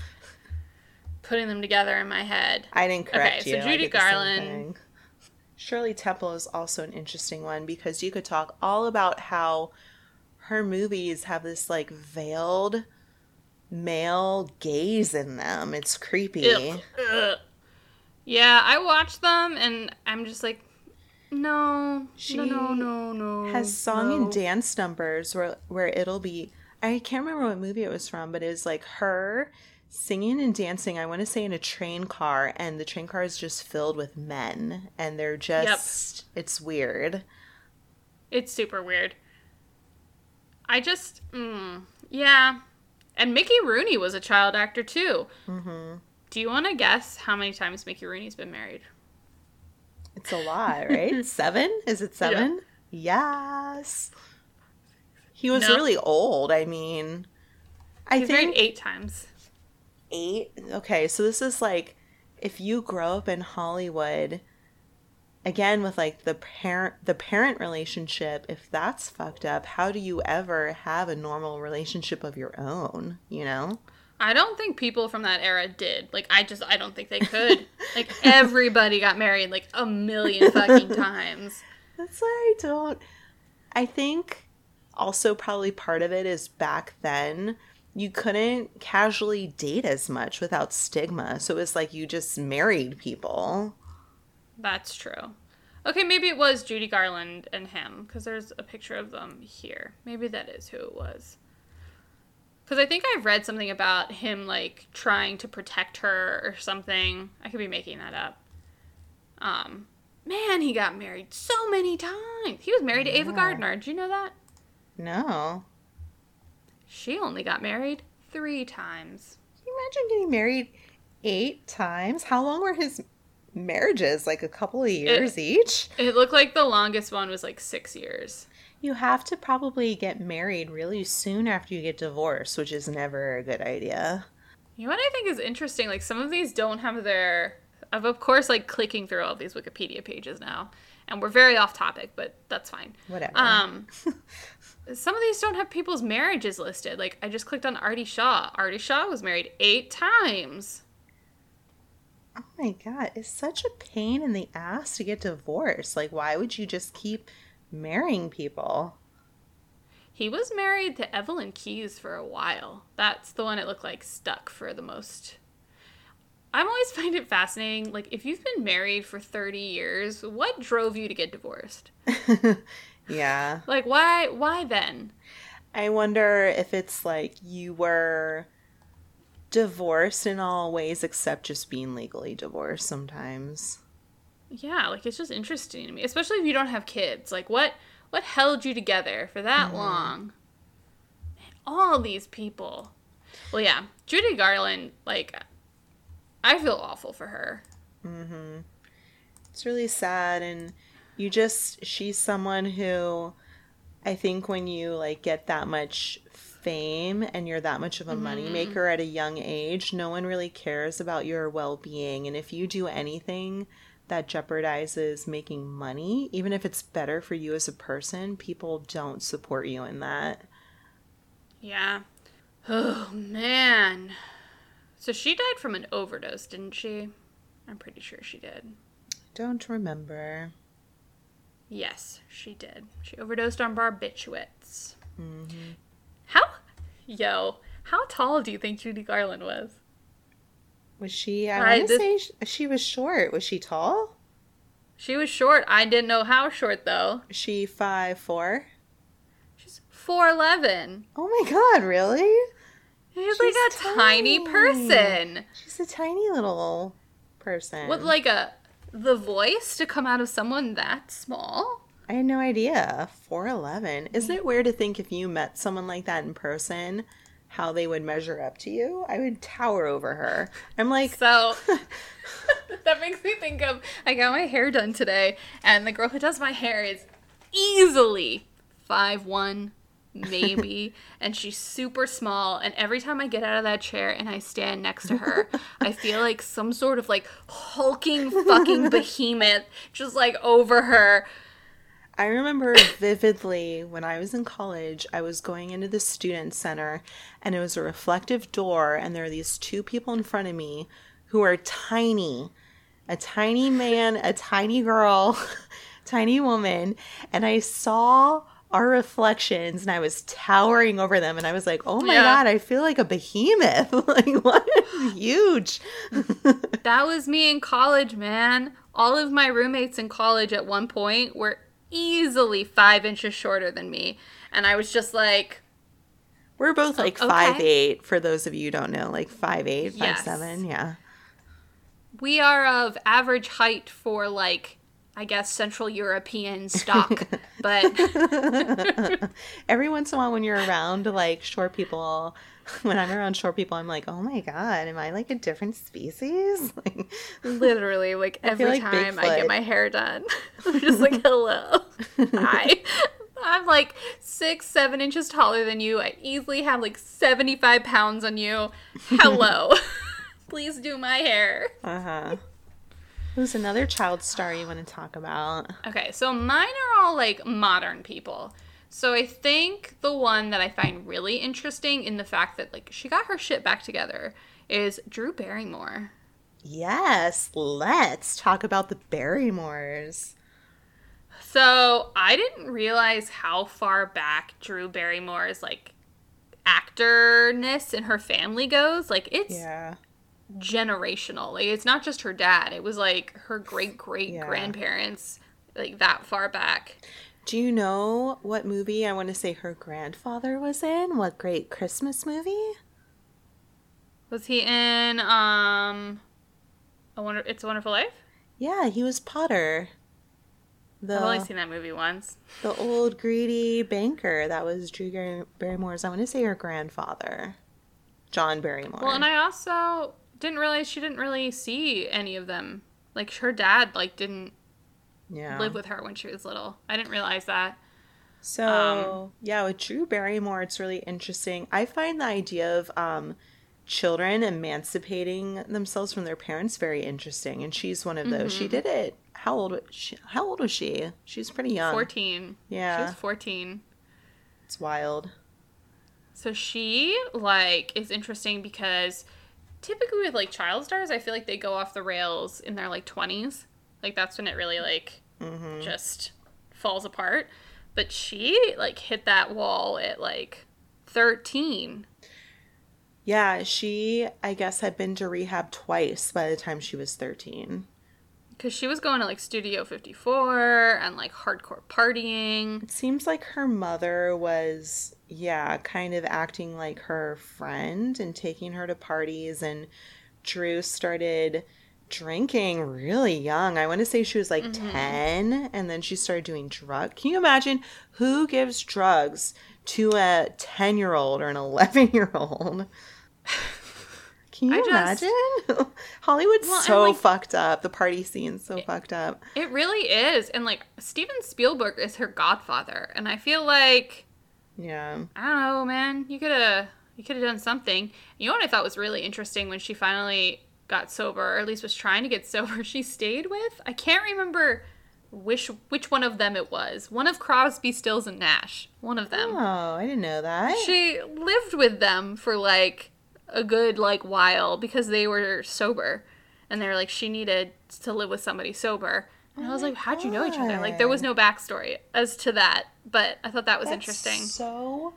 [SPEAKER 1] putting them together in my head.
[SPEAKER 2] I didn't correct
[SPEAKER 1] okay,
[SPEAKER 2] you.
[SPEAKER 1] so Judy Garland.
[SPEAKER 2] Shirley Temple is also an interesting one because you could talk all about how her movies have this like veiled male gaze in them. It's creepy. Ugh. Ugh.
[SPEAKER 1] Yeah, I watch them and I'm just like, no, she no, no, no, no.
[SPEAKER 2] Has song no. and dance numbers where where it'll be. I can't remember what movie it was from, but it's like her singing and dancing. I want to say in a train car, and the train car is just filled with men, and they're just. Yep. It's weird.
[SPEAKER 1] It's super weird. I just, mm, yeah. And Mickey Rooney was a child actor too. Mm-hmm. Do you want to guess how many times Mickey Rooney's been married?
[SPEAKER 2] It's a lot, right? seven? Is it seven? Yeah. Yes. He was no. really old. I mean,
[SPEAKER 1] I He's think eight times.
[SPEAKER 2] Eight. Okay, so this is like if you grow up in Hollywood, again with like the parent the parent relationship. If that's fucked up, how do you ever have a normal relationship of your own? You know.
[SPEAKER 1] I don't think people from that era did. Like, I just, I don't think they could. like, everybody got married like a million fucking times.
[SPEAKER 2] That's why I don't. I think also probably part of it is back then you couldn't casually date as much without stigma. So it was like you just married people.
[SPEAKER 1] That's true. Okay, maybe it was Judy Garland and him because there's a picture of them here. Maybe that is who it was. Because I think I've read something about him like trying to protect her or something. I could be making that up. Um, man, he got married so many times. He was married yeah. to Ava Gardner. Did you know that?
[SPEAKER 2] No.
[SPEAKER 1] She only got married three times.
[SPEAKER 2] Can you imagine getting married eight times? How long were his marriages? Like a couple of years
[SPEAKER 1] it,
[SPEAKER 2] each?
[SPEAKER 1] It looked like the longest one was like six years
[SPEAKER 2] you have to probably get married really soon after you get divorced, which is never a good idea.
[SPEAKER 1] You know what I think is interesting? Like some of these don't have their of of course like clicking through all these Wikipedia pages now. And we're very off topic, but that's fine.
[SPEAKER 2] Whatever.
[SPEAKER 1] Um some of these don't have people's marriages listed. Like I just clicked on Artie Shaw. Artie Shaw was married eight times.
[SPEAKER 2] Oh my god, it's such a pain in the ass to get divorced. Like why would you just keep marrying people.
[SPEAKER 1] He was married to Evelyn Keyes for a while. That's the one it looked like stuck for the most. I'm always find it fascinating. Like, if you've been married for 30 years, what drove you to get divorced?
[SPEAKER 2] yeah.
[SPEAKER 1] Like, why? Why then?
[SPEAKER 2] I wonder if it's like you were divorced in all ways except just being legally divorced sometimes.
[SPEAKER 1] Yeah, like it's just interesting to me, especially if you don't have kids. Like, what what held you together for that mm-hmm. long? Man, all these people. Well, yeah, Judy Garland. Like, I feel awful for her.
[SPEAKER 2] Mm-hmm. It's really sad, and you just she's someone who I think when you like get that much fame and you're that much of a mm-hmm. moneymaker at a young age, no one really cares about your well being. And if you do anything that jeopardizes making money, even if it's better for you as a person, people don't support you in that.
[SPEAKER 1] Yeah. Oh, man. So she died from an overdose, didn't she? I'm pretty sure she did.
[SPEAKER 2] Don't remember.
[SPEAKER 1] Yes, she did. She overdosed on barbiturates. Mm-hmm. How, yo, how tall do you think Judy Garland was?
[SPEAKER 2] Was she? I want to say she was short. Was she tall?
[SPEAKER 1] She was short. I didn't know how short though.
[SPEAKER 2] She five four.
[SPEAKER 1] She's four eleven.
[SPEAKER 2] Oh my god! Really?
[SPEAKER 1] She's, She's like a tiny. tiny person.
[SPEAKER 2] She's a tiny little person.
[SPEAKER 1] With like a the voice to come out of someone that small?
[SPEAKER 2] I had no idea. 4'11. Isn't it weird to think if you met someone like that in person, how they would measure up to you? I would tower over her. I'm like.
[SPEAKER 1] So. that makes me think of I got my hair done today, and the girl who does my hair is easily five one maybe. and she's super small. And every time I get out of that chair and I stand next to her, I feel like some sort of like hulking fucking behemoth just like over her.
[SPEAKER 2] I remember vividly when I was in college, I was going into the student center and it was a reflective door, and there are these two people in front of me who are tiny a tiny man, a tiny girl, tiny woman. And I saw our reflections and I was towering over them and I was like, "Oh my yeah. god, I feel like a behemoth." like what? Huge.
[SPEAKER 1] that was me in college, man. All of my roommates in college at one point were easily 5 inches shorter than me, and I was just like
[SPEAKER 2] we're both like oh, okay. five eight. For those of you who don't know, like five eight, five yes. seven, yeah.
[SPEAKER 1] We are of average height for like I guess Central European stock, but
[SPEAKER 2] every once in a while when you're around like short people, when I'm around short people, I'm like, oh my god, am I like a different species? Like,
[SPEAKER 1] literally, like every like time Bigfoot. I get my hair done, I'm just like, hello, hi. I'm like six, seven inches taller than you. I easily have like 75 pounds on you. Hello. Please do my hair.
[SPEAKER 2] Uh huh. Who's another child star you want to talk about?
[SPEAKER 1] Okay, so mine are all like modern people. So I think the one that I find really interesting in the fact that like she got her shit back together is Drew Barrymore.
[SPEAKER 2] Yes, let's talk about the Barrymores.
[SPEAKER 1] So I didn't realize how far back Drew Barrymore's like actorness in her family goes. Like it's yeah generational. Like it's not just her dad. It was like her great great yeah. grandparents, like that far back.
[SPEAKER 2] Do you know what movie I want to say her grandfather was in? What great Christmas movie?
[SPEAKER 1] Was he in um a wonder It's a Wonderful Life?
[SPEAKER 2] Yeah, he was Potter.
[SPEAKER 1] The, I've only seen that movie once.
[SPEAKER 2] The old greedy banker that was Drew Barrymore's. I want to say her grandfather, John Barrymore.
[SPEAKER 1] Well, and I also didn't realize she didn't really see any of them. Like her dad like didn't yeah. live with her when she was little. I didn't realize that.
[SPEAKER 2] So um, yeah, with Drew Barrymore, it's really interesting. I find the idea of um, children emancipating themselves from their parents very interesting, and she's one of those. Mm-hmm. She did it. How old? Was she, how old was she? She's pretty young.
[SPEAKER 1] Fourteen. Yeah, she was fourteen.
[SPEAKER 2] It's wild.
[SPEAKER 1] So she like is interesting because typically with like child stars, I feel like they go off the rails in their like 20s. Like that's when it really like mm-hmm. just falls apart. But she like hit that wall at like 13.
[SPEAKER 2] Yeah, she, I guess, had been to rehab twice by the time she was 13.
[SPEAKER 1] Because she was going to like Studio 54 and like hardcore partying.
[SPEAKER 2] It seems like her mother was, yeah, kind of acting like her friend and taking her to parties. And Drew started drinking really young. I want to say she was like
[SPEAKER 1] Mm-hmm.
[SPEAKER 2] 10 and then she started doing drugs. Can you imagine who gives drugs to a 10 year old or an 11 year old? Can you
[SPEAKER 1] I just-
[SPEAKER 2] imagine? Hollywood's
[SPEAKER 1] Well,
[SPEAKER 2] so
[SPEAKER 1] like-
[SPEAKER 2] fucked up. The party scene's so fucked up.
[SPEAKER 1] It really is. And like Steven Spielberg is her godfather. And I feel like
[SPEAKER 2] Yeah.
[SPEAKER 1] I don't know, man. You could have you could have done something. You know what I thought was really interesting when she finally got sober, or at least was trying to get sober. She stayed with I can't remember which which one of them it was. One of Crosby, Stills, and Nash. One of them.
[SPEAKER 2] Oh, I didn't know that.
[SPEAKER 1] She lived with them for like a good like while because they were sober, and they were like she needed to live with somebody sober. And I was like, how'd you know each other? Like there was no backstory as to that, but I thought that was
[SPEAKER 2] That's
[SPEAKER 1] interesting.
[SPEAKER 2] So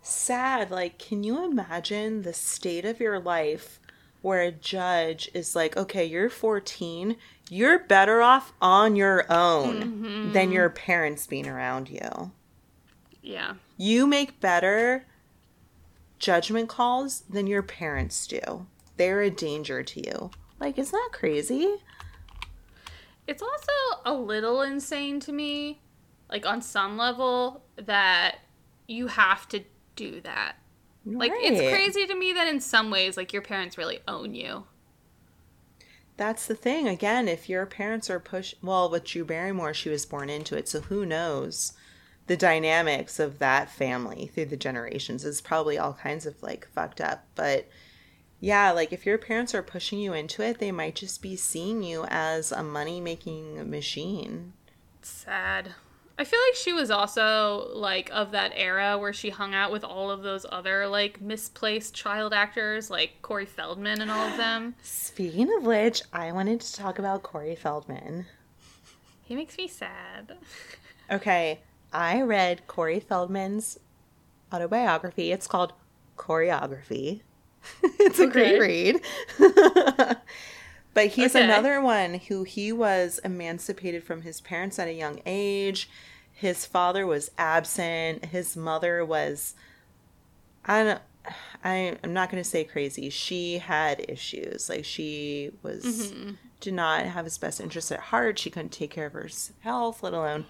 [SPEAKER 2] sad. Like, can you imagine the state of your life where a judge is like, okay, you're 14, you're better off on your own
[SPEAKER 1] Mm-hmm.
[SPEAKER 2] than your parents being around you.
[SPEAKER 1] Yeah.
[SPEAKER 2] You make better judgment calls than your parents do. They're a danger to you. Like, isn't that crazy?
[SPEAKER 1] It's also a little insane to me, like on some level, that you have to do that. Like it's crazy to me that in some ways, like your parents really own you.
[SPEAKER 2] That's the thing. Again, if your parents are push well, with Drew Barrymore, she was born into it, so who knows the dynamics of that family through the generations is probably all kinds of like fucked up. But yeah, like if your parents are pushing you into it, they might just be seeing you as a money making machine.
[SPEAKER 1] Sad. I feel like she was also like of that era where she hung out with all of those other like misplaced child actors like Corey Feldman and all of them.
[SPEAKER 2] Speaking of which, I wanted to talk about Corey Feldman.
[SPEAKER 1] He makes me sad.
[SPEAKER 2] Okay, I read Corey Feldman's autobiography. It's called Choreography. it's a
[SPEAKER 1] Okay.
[SPEAKER 2] great read. but he's
[SPEAKER 1] Okay.
[SPEAKER 2] another one who he was emancipated from his parents at a young age. His father was absent. His mother was I don't I I'm not going to say crazy. She had issues. Like she was mm-hmm. did not have his best interest at heart. She couldn't take care of herself, let alone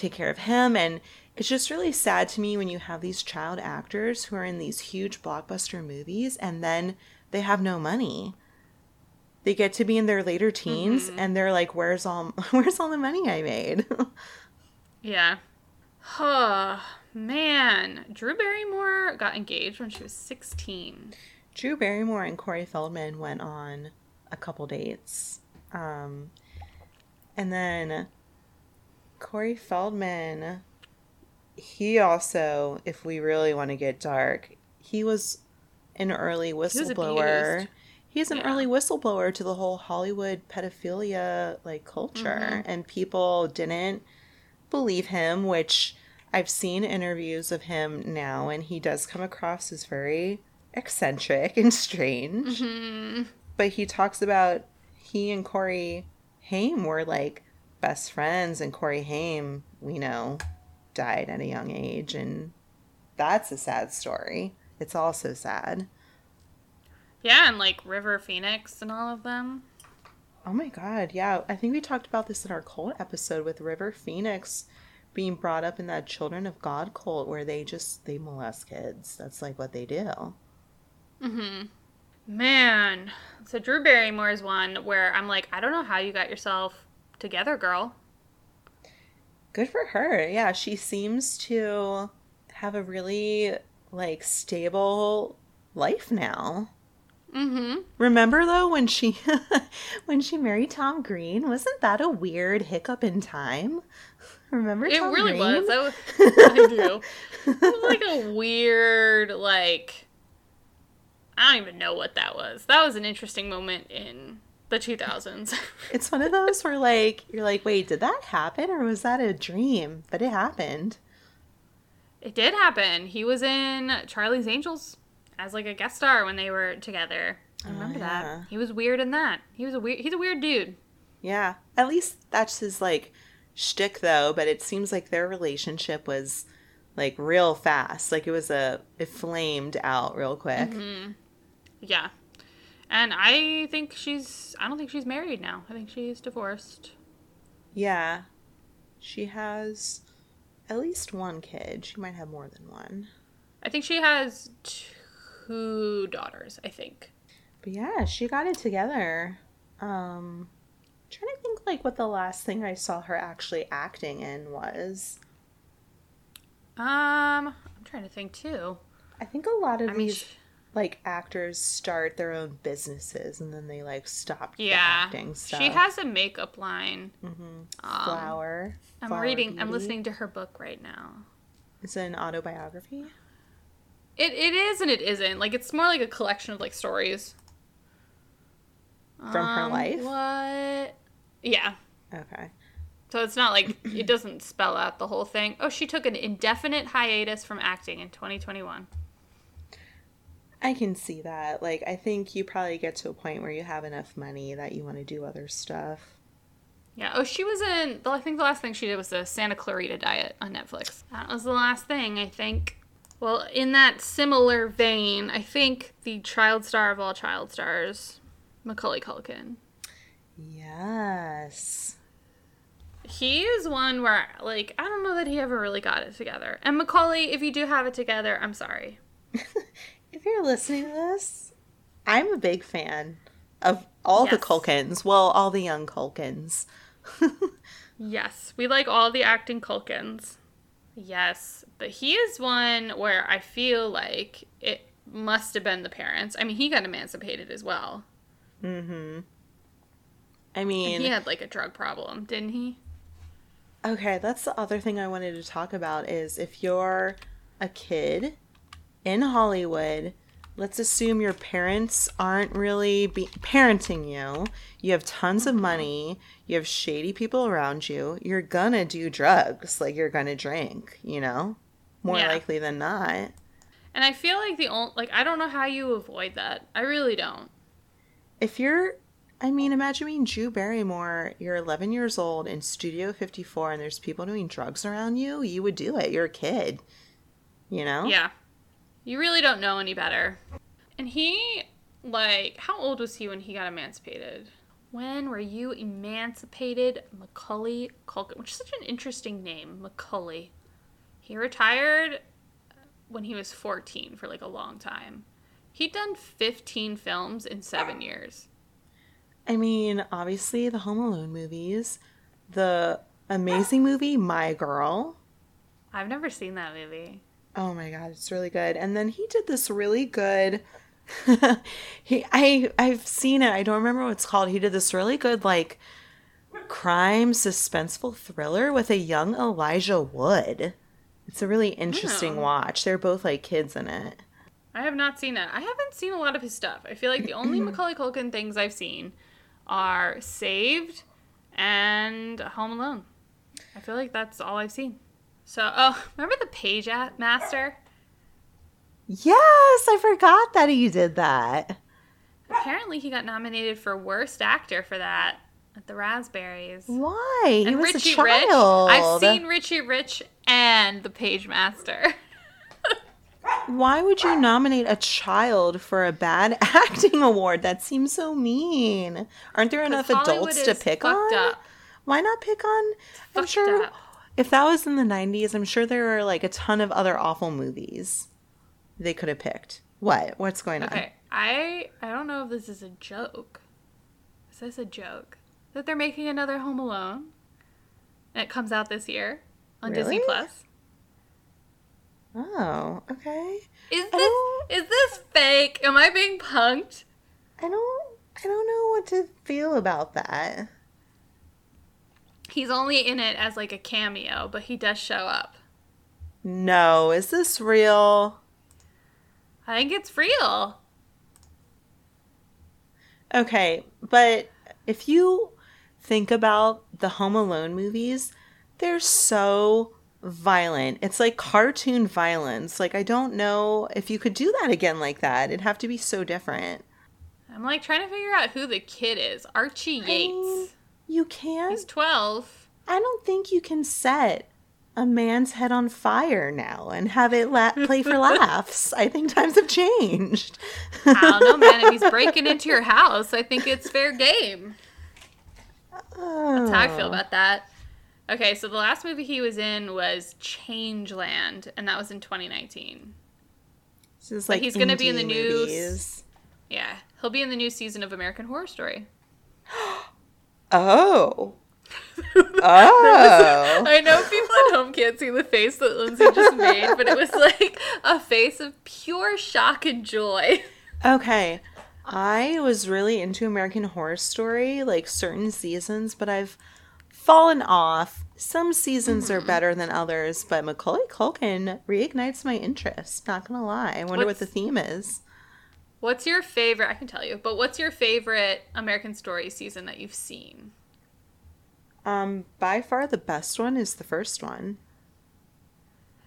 [SPEAKER 2] take care of him and it's just really sad to me when you have these child actors who are in these huge blockbuster movies and then they have no money they get to be in their later teens and they're like where's all where's all the money i made
[SPEAKER 1] Yeah. Oh, man. Drew Barrymore got engaged when she was 16.
[SPEAKER 2] drew barrymore and corey feldman went on a couple dates um, and then corey feldman he also if we really want to get dark he was an early whistleblower he's an
[SPEAKER 1] Yeah.
[SPEAKER 2] early whistleblower to the whole hollywood pedophilia like culture
[SPEAKER 1] Mm-hmm.
[SPEAKER 2] and people didn't believe him which i've seen interviews of him now and he does come across as very eccentric and strange
[SPEAKER 1] Hmm.
[SPEAKER 2] but he talks about he and corey haim were like best friends and corey haim we know died at a young age and that's a sad story it's also sad
[SPEAKER 1] Yeah, and like River Phoenix and all of them.
[SPEAKER 2] Oh my god, yeah. I think we talked about this in our cult episode with River Phoenix being brought up in that Children of God cult where they just they molest kids. That's like what they do. Mm hmm.
[SPEAKER 1] Man. So Drew Barrymore is one where I'm like, I don't know how you got yourself together, girl.
[SPEAKER 2] Good for her. Yeah, she seems to have a really like stable life now.
[SPEAKER 1] Mm-hmm.
[SPEAKER 2] Remember though when she when she married Tom Green? Wasn't that a weird hiccup in time? Remember
[SPEAKER 1] It
[SPEAKER 2] Tom
[SPEAKER 1] really
[SPEAKER 2] Green?
[SPEAKER 1] was. That was I do. It was like a weird, like I don't even know what that was. That was an interesting moment in the 2000s.
[SPEAKER 2] It's one of those where like you're like, wait, did that happen or was that a dream? But it happened.
[SPEAKER 1] it did happen. He was in Charlie's Angels as like a guest star when they were together. I remember
[SPEAKER 2] Oh, yeah.
[SPEAKER 1] that. He was weird in that. He was a weird. He's a weird dude.
[SPEAKER 2] Yeah. At least that's his like shtick though, but it seems like their relationship was like real fast. Like it was a it flamed out real quick.
[SPEAKER 1] Mm-hmm. Yeah, and I think she's. I don't think she's married now. I think she's divorced.
[SPEAKER 2] Yeah. She has at least one kid. She might have more than one.
[SPEAKER 1] I think she has two daughters. I think.
[SPEAKER 2] But yeah, she got it together. Um trying to think like what the last thing I saw her actually acting in was.
[SPEAKER 1] Um, I'm trying to think too.
[SPEAKER 2] I think a lot of
[SPEAKER 1] I mean,
[SPEAKER 2] these
[SPEAKER 1] sh-
[SPEAKER 2] like actors start their own businesses and then they like stop
[SPEAKER 1] yeah,
[SPEAKER 2] acting stuff.
[SPEAKER 1] she has a makeup line.
[SPEAKER 2] hmm
[SPEAKER 1] Um,
[SPEAKER 2] Flower.
[SPEAKER 1] I'm
[SPEAKER 2] Flower
[SPEAKER 1] reading. I'm listening to her book right now.
[SPEAKER 2] It's an autobiography.
[SPEAKER 1] It it is and it isn't. Like it's more like a collection of like stories
[SPEAKER 2] From her
[SPEAKER 1] Um,
[SPEAKER 2] life?
[SPEAKER 1] What? Yeah.
[SPEAKER 2] Okay.
[SPEAKER 1] So it's not like it doesn't spell out the whole thing. Oh, she took an indefinite hiatus from acting in 2021.
[SPEAKER 2] I can see that. Like, I think you probably get to a point where you have enough money that you want to do other stuff.
[SPEAKER 1] Yeah. Oh, she was in. I think the last thing she did was the Santa Clarita Diet on Netflix. That was the last thing I think. Well, in that similar vein, I think the child star of all child stars, Macaulay Culkin.
[SPEAKER 2] Yes.
[SPEAKER 1] He is one where, like, I don't know that he ever really got it together. And Macaulay, if you do have it together, I'm sorry.
[SPEAKER 2] if you're listening to this, I'm a big fan of all the Culkins. Well, all the young Culkins.
[SPEAKER 1] Yes, we like all the acting Culkins. Yes, but he is one where I feel like it must have been the parents. I mean, he got emancipated as well.
[SPEAKER 2] Mm-hmm. I
[SPEAKER 1] And
[SPEAKER 2] mean,
[SPEAKER 1] he had like a drug problem, didn't he?
[SPEAKER 2] okay, that's the other thing I wanted to talk about is if you're a kid in Hollywood, let's assume your parents aren't really be- parenting you. You have tons of money. You have shady people around you. You're gonna do drugs, like you're gonna drink. You know, more
[SPEAKER 1] Yeah.
[SPEAKER 2] likely than not.
[SPEAKER 1] And I feel like the only like I don't know how you avoid that. I really don't.
[SPEAKER 2] If you're, I mean, imagine being Drew Barrymore. You're 11 years old in Studio 54, and there's people doing drugs around you. You would do it. You're a kid. You know?
[SPEAKER 1] Yeah. You really don't know any better. And he like how old was he when he got emancipated? When were you emancipated, Macaulay Culkin? Which is such an interesting name, Macaulay. He retired when he was 14 for like a long time. He'd done 15 films in seven years.
[SPEAKER 2] I mean, obviously, the Home Alone movies, the amazing movie My Girl.
[SPEAKER 1] I've never seen that movie.
[SPEAKER 2] Oh my god, it's really good. And then he did this really good. he, I, I've seen it. I don't remember what it's called. He did this really good like crime suspenseful thriller with a young Elijah Wood. It's a really interesting
[SPEAKER 1] Oh.
[SPEAKER 2] watch. They're both like kids in it.
[SPEAKER 1] I have not seen that. I haven't seen a lot of his stuff. I feel like the only Macaulay Culkin things I've seen are Saved and Home Alone. I feel like that's all I've seen. So, oh, remember the Page Master?
[SPEAKER 2] Yes, I forgot that he did that.
[SPEAKER 1] Apparently, he got nominated for Worst Actor for that at the Raspberries.
[SPEAKER 2] Why? He
[SPEAKER 1] And
[SPEAKER 2] was
[SPEAKER 1] Richie
[SPEAKER 2] a
[SPEAKER 1] Rich.
[SPEAKER 2] child.
[SPEAKER 1] I've seen Richie Rich and the Page Master.
[SPEAKER 2] Why would you nominate a child for a bad acting award? That seems so mean. Aren't there enough adults to pick on?
[SPEAKER 1] up.
[SPEAKER 2] Why not pick on? I'm sure
[SPEAKER 1] up.
[SPEAKER 2] If that was in the 90s, I'm sure there were like a ton of other awful movies they could have picked. What? What's going on?
[SPEAKER 1] Okay, I I don't know if this is a joke. Is this a joke that they're making another Home Alone? And it comes out this year on Disney Plus.
[SPEAKER 2] Oh, okay.
[SPEAKER 1] Is this is this fake? Am I being punked?
[SPEAKER 2] I don't I don't know what to feel about that.
[SPEAKER 1] He's only in it as like a cameo, but he does show up.
[SPEAKER 2] No, is this real?
[SPEAKER 1] I think it's real.
[SPEAKER 2] Okay, but if you think about the Home Alone movies, they're so violent. It's like cartoon violence. Like I don't know if you could do that again like that. It'd have to be so different.
[SPEAKER 1] I'm like trying to figure out who the kid is. Archie Yates. I
[SPEAKER 2] you can't.
[SPEAKER 1] He's 12.
[SPEAKER 2] I don't think you can set a man's head on fire now and have it la- play for laughs. I think times have changed.
[SPEAKER 1] I don't know, man. If he's breaking into your house, I think it's fair game. Oh. That's how I feel oh. about that. Okay, so the last movie he was in was Changeland, and that was in 2019. This is like he's going to be in the news. Yeah, he'll be in the new season of American Horror Story.
[SPEAKER 2] oh. oh.
[SPEAKER 1] I know people at home can't see the face that Lindsay just made, but it was like a face of pure shock and joy.
[SPEAKER 2] Okay. I was really into American Horror Story, like certain seasons, but I've fallen off. Some seasons mm-hmm. are better than others, but Macaulay Culkin reignites my interest. Not gonna lie. I wonder what's, what the theme is.
[SPEAKER 1] What's your favorite? I can tell you, but what's your favorite American Story season that you've seen?
[SPEAKER 2] Um, by far the best one is the first one.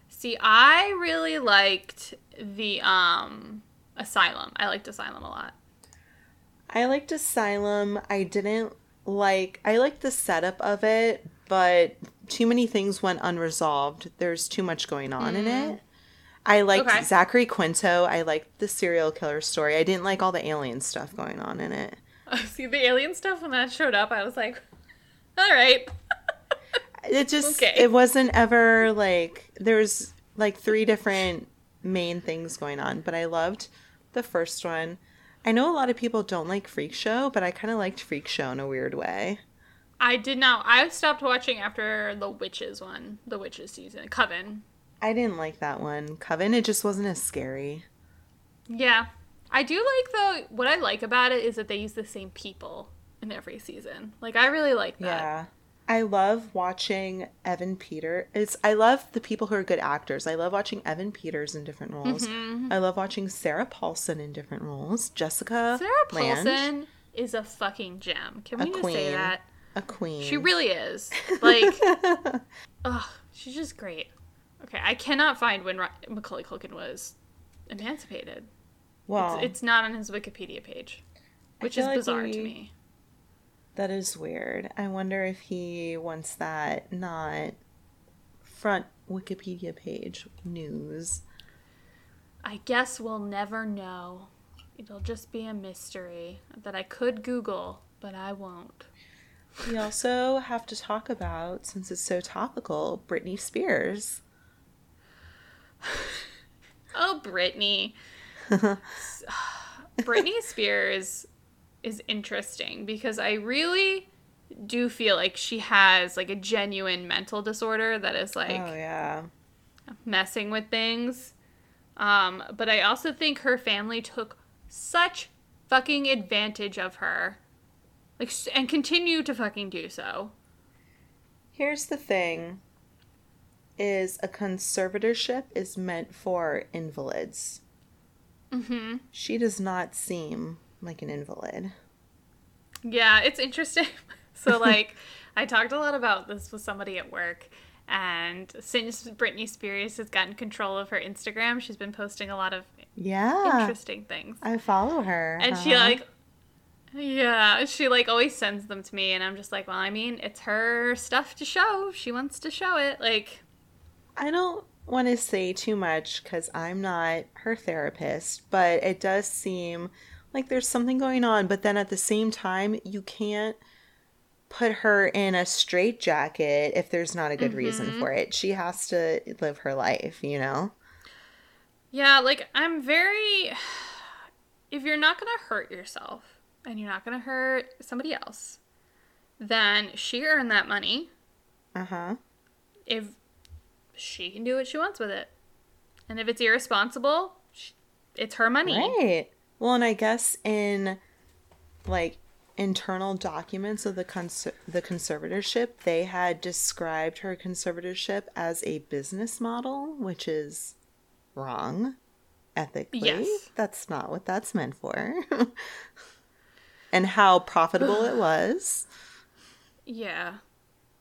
[SPEAKER 1] See, I really liked the um Asylum. I liked Asylum a lot.
[SPEAKER 2] I liked Asylum. I didn't like I liked the setup of it, but too many things went unresolved. There's too much going on mm. in it. I liked okay. Zachary Quinto. I liked the serial killer story. I didn't like all the alien stuff going on in it.
[SPEAKER 1] see the alien stuff when that showed up, I was like, all right.
[SPEAKER 2] it just okay. it wasn't ever like there's like three different main things going on, but I loved the first one. I know a lot of people don't like Freak Show, but I kind of liked Freak Show in a weird way.
[SPEAKER 1] I did not. I stopped watching after the Witches one, the Witches season, Coven.
[SPEAKER 2] I didn't like that one. Coven, it just wasn't as scary.
[SPEAKER 1] Yeah. I do like though what I like about it is that they use the same people in every season. Like I really like that. Yeah.
[SPEAKER 2] I love watching Evan Peter. It's I love the people who are good actors. I love watching Evan Peters in different roles. Mm-hmm. I love watching Sarah Paulson in different roles. Jessica
[SPEAKER 1] Sarah Paulson is a fucking gem. Can we a just queen. say that?
[SPEAKER 2] A queen.
[SPEAKER 1] She really is. Like, oh, she's just great. Okay, I cannot find when Macaulay Culkin was emancipated. Well, it's, it's not on his Wikipedia page, which is like bizarre we, to me.
[SPEAKER 2] That is weird. I wonder if he wants that not front Wikipedia page news.
[SPEAKER 1] I guess we'll never know. It'll just be a mystery that I could Google, but I won't.
[SPEAKER 2] We also have to talk about, since it's so topical, Britney Spears.
[SPEAKER 1] oh, Britney. Britney Spears is interesting because I really do feel like she has like a genuine mental disorder that is like
[SPEAKER 2] oh yeah.
[SPEAKER 1] messing with things. Um but i also think her family took such fucking advantage of her. Like and continue to fucking do so.
[SPEAKER 2] Here's the thing is a conservatorship is meant for invalids
[SPEAKER 1] mm-hmm.
[SPEAKER 2] she does not seem like an invalid.
[SPEAKER 1] Yeah, it's interesting. so like I talked a lot about this with somebody at work and since Britney Spears has gotten control of her Instagram, she's been posting a lot of
[SPEAKER 2] yeah
[SPEAKER 1] interesting things.
[SPEAKER 2] I follow her.
[SPEAKER 1] And huh? she like yeah, she like always sends them to me and I'm just like, well, I mean, it's her stuff to show. She wants to show it. Like
[SPEAKER 2] I don't want to say too much cuz I'm not her therapist, but it does seem like there's something going on, but then at the same time, you can't put her in a straitjacket if there's not a good mm-hmm. reason for it. She has to live her life, you know?
[SPEAKER 1] Yeah, like I'm very if you're not going to hurt yourself and you're not going to hurt somebody else, then she earned that money.
[SPEAKER 2] Uh-huh.
[SPEAKER 1] If she can do what she wants with it. And if it's irresponsible, it's her money.
[SPEAKER 2] Right. Well, and I guess in like internal documents of the cons- the conservatorship, they had described her conservatorship as a business model, which is wrong ethically. Yes. That's not what that's meant for. and how profitable it was.
[SPEAKER 1] Yeah.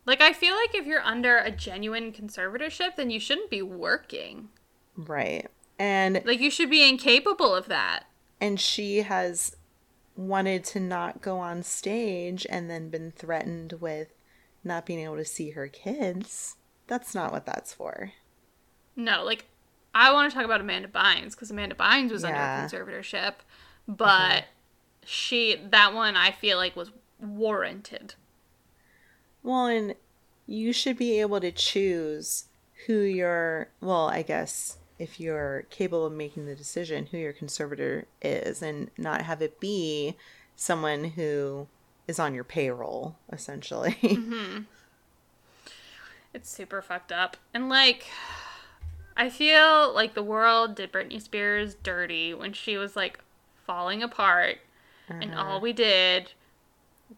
[SPEAKER 1] Like I feel like if you're under a genuine conservatorship, then you shouldn't be working.
[SPEAKER 2] Right. And
[SPEAKER 1] Like you should be incapable of that.
[SPEAKER 2] and she has wanted to not go on stage and then been threatened with not being able to see her kids. That's not what that's for.
[SPEAKER 1] No, like I want to talk about Amanda Bynes because Amanda Bynes was
[SPEAKER 2] Yeah.
[SPEAKER 1] under a conservatorship, but she that one I feel like was warranted.
[SPEAKER 2] Well, and you should be able to choose who your, well, I guess if you're capable of making the decision, who your conservator is, and not have it be someone who is on your payroll, essentially.
[SPEAKER 1] It's super fucked up. And like I feel like the world did Britney Spears dirty when she was like falling apart and
[SPEAKER 2] Uh-huh.
[SPEAKER 1] all we did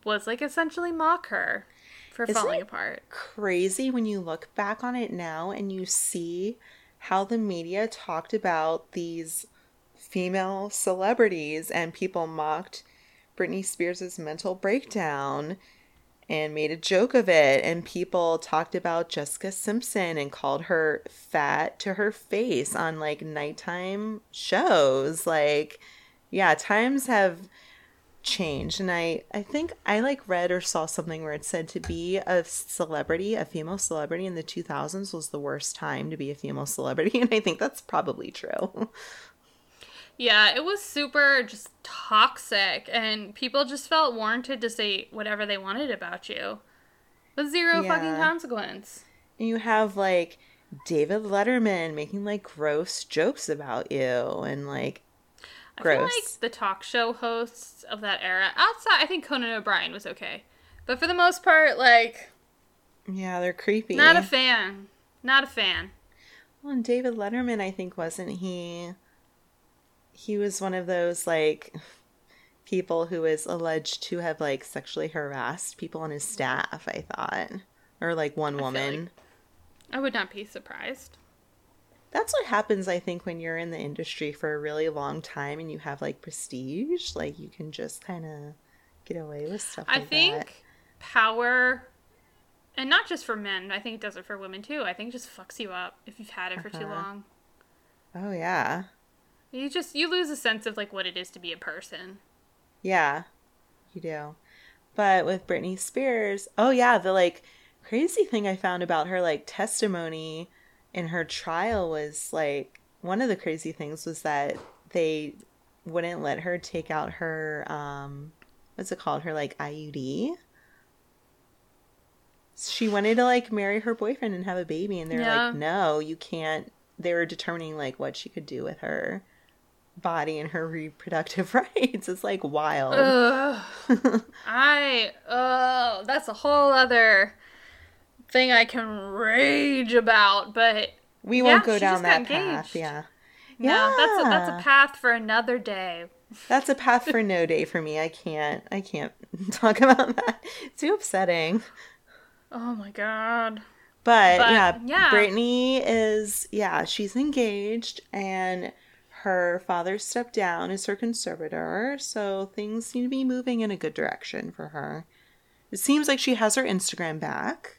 [SPEAKER 1] was like essentially mock her for
[SPEAKER 2] Isn't
[SPEAKER 1] falling apart.
[SPEAKER 2] Crazy when you look back on it now and you see how the media talked about these female celebrities and people mocked Britney Spears' mental breakdown and made a joke of it and people talked about Jessica Simpson and called her fat to her face on like nighttime shows like yeah times have changed and I I think I like read or saw something where it said to be a celebrity a female celebrity in the 2000s was the worst time to be a female celebrity and I think that's probably true.
[SPEAKER 1] Yeah, it was super just toxic and people just felt warranted to say whatever they wanted about you. With zero fucking consequence.
[SPEAKER 2] And you have like David Letterman making like gross jokes about you and like Gross.
[SPEAKER 1] like the talk show hosts of that era, outside, I think Conan O'Brien was okay. But for the most part, like,
[SPEAKER 2] yeah, they're creepy.
[SPEAKER 1] not a fan. Not a fan.
[SPEAKER 2] Well, and David Letterman, I think, wasn't he? He was one of those like people who is alleged to have like sexually harassed people on his staff. I thought, or like one
[SPEAKER 1] feel
[SPEAKER 2] woman.
[SPEAKER 1] I would not be surprised.
[SPEAKER 2] That's what happens, I think, when you're in the industry for a really long time and you have like prestige. Like you can just kind of get away with stuff.
[SPEAKER 1] I
[SPEAKER 2] like
[SPEAKER 1] think
[SPEAKER 2] that.
[SPEAKER 1] power, and not just for men, I think it does it for women too. I think it just fucks you up if you've had it for too
[SPEAKER 2] Uh-huh.
[SPEAKER 1] long.
[SPEAKER 2] Oh yeah,
[SPEAKER 1] You just, you lose a sense of like what it is to be a person.
[SPEAKER 2] yeah, you do. But with Britney Spears, oh yeah, the like crazy thing I found about her like testimony in her trial was like one of the crazy things was that they wouldn't let her take out her um what's it called her like IUD. She wanted to like marry her boyfriend and have a baby and they're
[SPEAKER 1] Yeah.
[SPEAKER 2] like no, you can't. They were determining like what she could do with her body and her reproductive rights. It's like wild.
[SPEAKER 1] I, oh, that's a whole other thing I can rage about, but
[SPEAKER 2] We won't go down that path.
[SPEAKER 1] engaged.
[SPEAKER 2] Yeah.
[SPEAKER 1] no, that's a, that's a path for another day.
[SPEAKER 2] That's a path for no day for me. I can't. I can't talk about that. It's too upsetting.
[SPEAKER 1] Oh my god.
[SPEAKER 2] But,
[SPEAKER 1] But,
[SPEAKER 2] yeah,
[SPEAKER 1] yeah.
[SPEAKER 2] Britney is yeah, she's engaged and her father stepped down as her conservator, so things seem to be moving in a good direction for her. It seems like she has her Instagram back.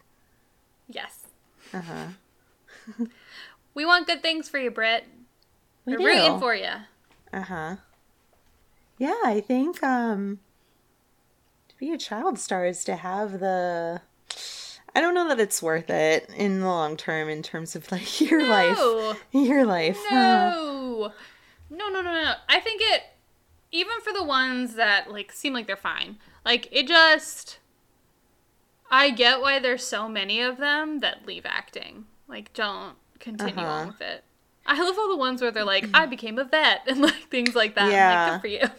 [SPEAKER 1] Yes.
[SPEAKER 2] Uh-huh.
[SPEAKER 1] We want good things for you, Britt.
[SPEAKER 2] We
[SPEAKER 1] We're rooting for you.
[SPEAKER 2] Uh-huh. Yeah, I think um to be a child star is to have the I don't know that it's worth it in the long term in terms of like your life. Your life. Uh,
[SPEAKER 1] No. No, no, no, no. I think it even for the ones that like seem like they're fine. Like it just I get why there's so many of them that leave acting. Like don't continue on
[SPEAKER 2] Uh-huh.
[SPEAKER 1] with it. I love all the ones where they're like, I became a vet and like things like that.
[SPEAKER 2] Yeah.
[SPEAKER 1] like, good for you.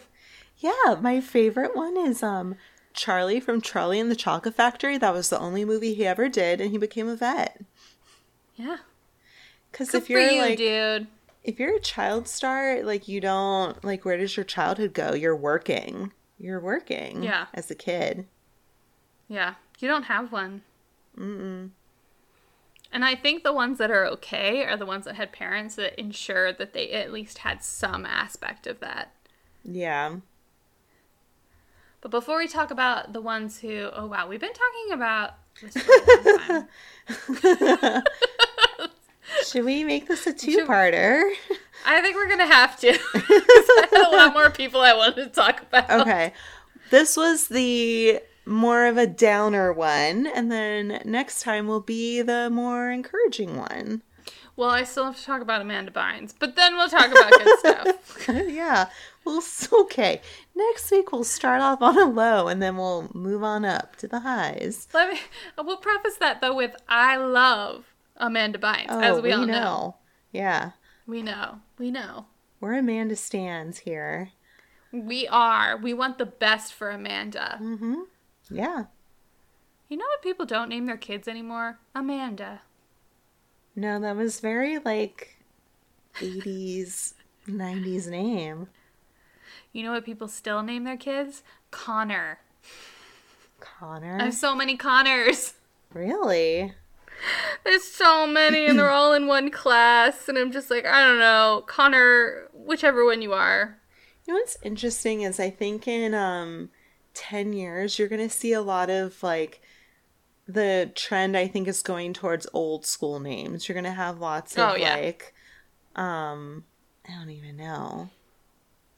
[SPEAKER 2] Yeah, my favorite one is um Charlie from Charlie and the Chocolate Factory. That was the only movie he ever did and he became a vet.
[SPEAKER 1] Yeah. Good
[SPEAKER 2] if you're
[SPEAKER 1] you,
[SPEAKER 2] like
[SPEAKER 1] dude.
[SPEAKER 2] if you're a child star, like you don't like where does your childhood go? You're working. You're working
[SPEAKER 1] Yeah.
[SPEAKER 2] as a kid.
[SPEAKER 1] Yeah. You don't have one.
[SPEAKER 2] Mm-mm.
[SPEAKER 1] And I think the ones that are okay are the ones that had parents that ensure that they at least had some aspect of that.
[SPEAKER 2] Yeah.
[SPEAKER 1] But before we talk about the ones who, oh wow, we've been talking about this for a long time.
[SPEAKER 2] Should we make this a two-parter?
[SPEAKER 1] I think we're gonna have to. I had a lot more people I wanted to talk about.
[SPEAKER 2] Okay. This was the more of a downer one, and then next time will be the more encouraging one.
[SPEAKER 1] Well, I still have to talk about Amanda Bynes, but then we'll talk about good stuff.
[SPEAKER 2] yeah. Well, okay. Next week we'll start off on a low, and then we'll move on up to the highs.
[SPEAKER 1] Let me. We'll preface that though with I love Amanda Bynes,
[SPEAKER 2] Oh,
[SPEAKER 1] as we, all know.
[SPEAKER 2] Yeah.
[SPEAKER 1] We know. We know.
[SPEAKER 2] We're Amanda stands here.
[SPEAKER 1] We are. We want the best for Amanda.
[SPEAKER 2] Mm-hmm. Yeah.
[SPEAKER 1] You know what people don't name their kids anymore? Amanda.
[SPEAKER 2] No, that was very like 80s, 90s name.
[SPEAKER 1] You know what people still name their kids? Connor.
[SPEAKER 2] Connor.
[SPEAKER 1] I have so many Connors.
[SPEAKER 2] Really?
[SPEAKER 1] There's so many, and they're all in one class, and I'm just like, I don't know, Connor, whichever one you are.
[SPEAKER 2] You know what's interesting is I think in um 10 years you're going to see a lot of like the trend I think is going towards old school names. You're going to have lots of
[SPEAKER 1] Oh, yeah.
[SPEAKER 2] like um I don't even know.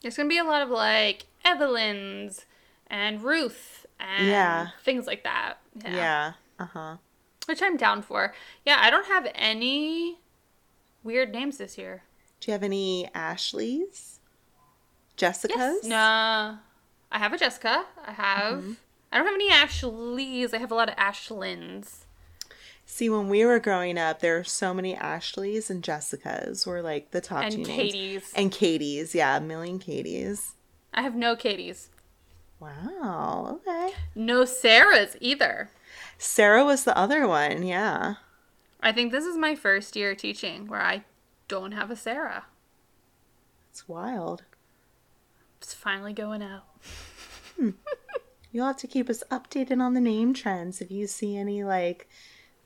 [SPEAKER 1] There's gonna be a lot of like Evelyn's and Ruth and
[SPEAKER 2] Yeah.
[SPEAKER 1] things like that.
[SPEAKER 2] Yeah. Uh-huh.
[SPEAKER 1] Which I'm down for. Yeah, I don't have any weird names this year.
[SPEAKER 2] Do you have any Ashleys? Jessicas?
[SPEAKER 1] Nah. I have a Jessica. I have.
[SPEAKER 2] Mm-hmm.
[SPEAKER 1] I don't have any Ashleys. I have a lot of Ashlyns.
[SPEAKER 2] See, when we were growing up, there were so many Ashleys and Jessicas were like the top
[SPEAKER 1] And
[SPEAKER 2] two names.
[SPEAKER 1] Katie's.
[SPEAKER 2] And Katie's, yeah, a million Katie's.
[SPEAKER 1] I have no Katie's.
[SPEAKER 2] Wow, okay.
[SPEAKER 1] No Sarah's either.
[SPEAKER 2] Sarah was the other one, yeah.
[SPEAKER 1] I think this is my first year teaching where I don't have a Sarah.
[SPEAKER 2] It's wild.
[SPEAKER 1] It's finally going out. Hmm.
[SPEAKER 2] You'll have to keep us updated on the name trends if you see any like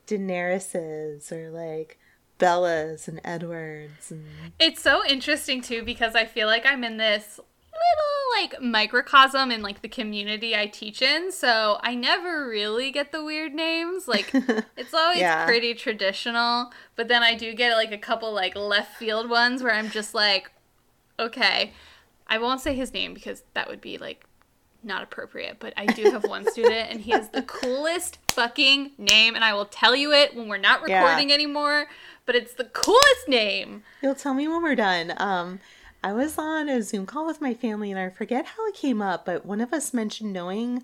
[SPEAKER 2] Daenerys's or like Bellas and Edwards and
[SPEAKER 1] It's so interesting too because I feel like I'm in this little like microcosm in like the community I teach in. So I never really get the weird names. Like it's always
[SPEAKER 2] Yeah.
[SPEAKER 1] pretty traditional, but then I do get like a couple like left field ones where I'm just like, okay, I won't say his name because that would be like not appropriate, but I do have one student and he has the coolest fucking name and I will tell you it when we're not
[SPEAKER 2] Yeah.
[SPEAKER 1] recording anymore, but it's the coolest name.
[SPEAKER 2] You'll tell me when we're done. Um, I was on a Zoom call with my family and I forget how it came up, but one of us mentioned knowing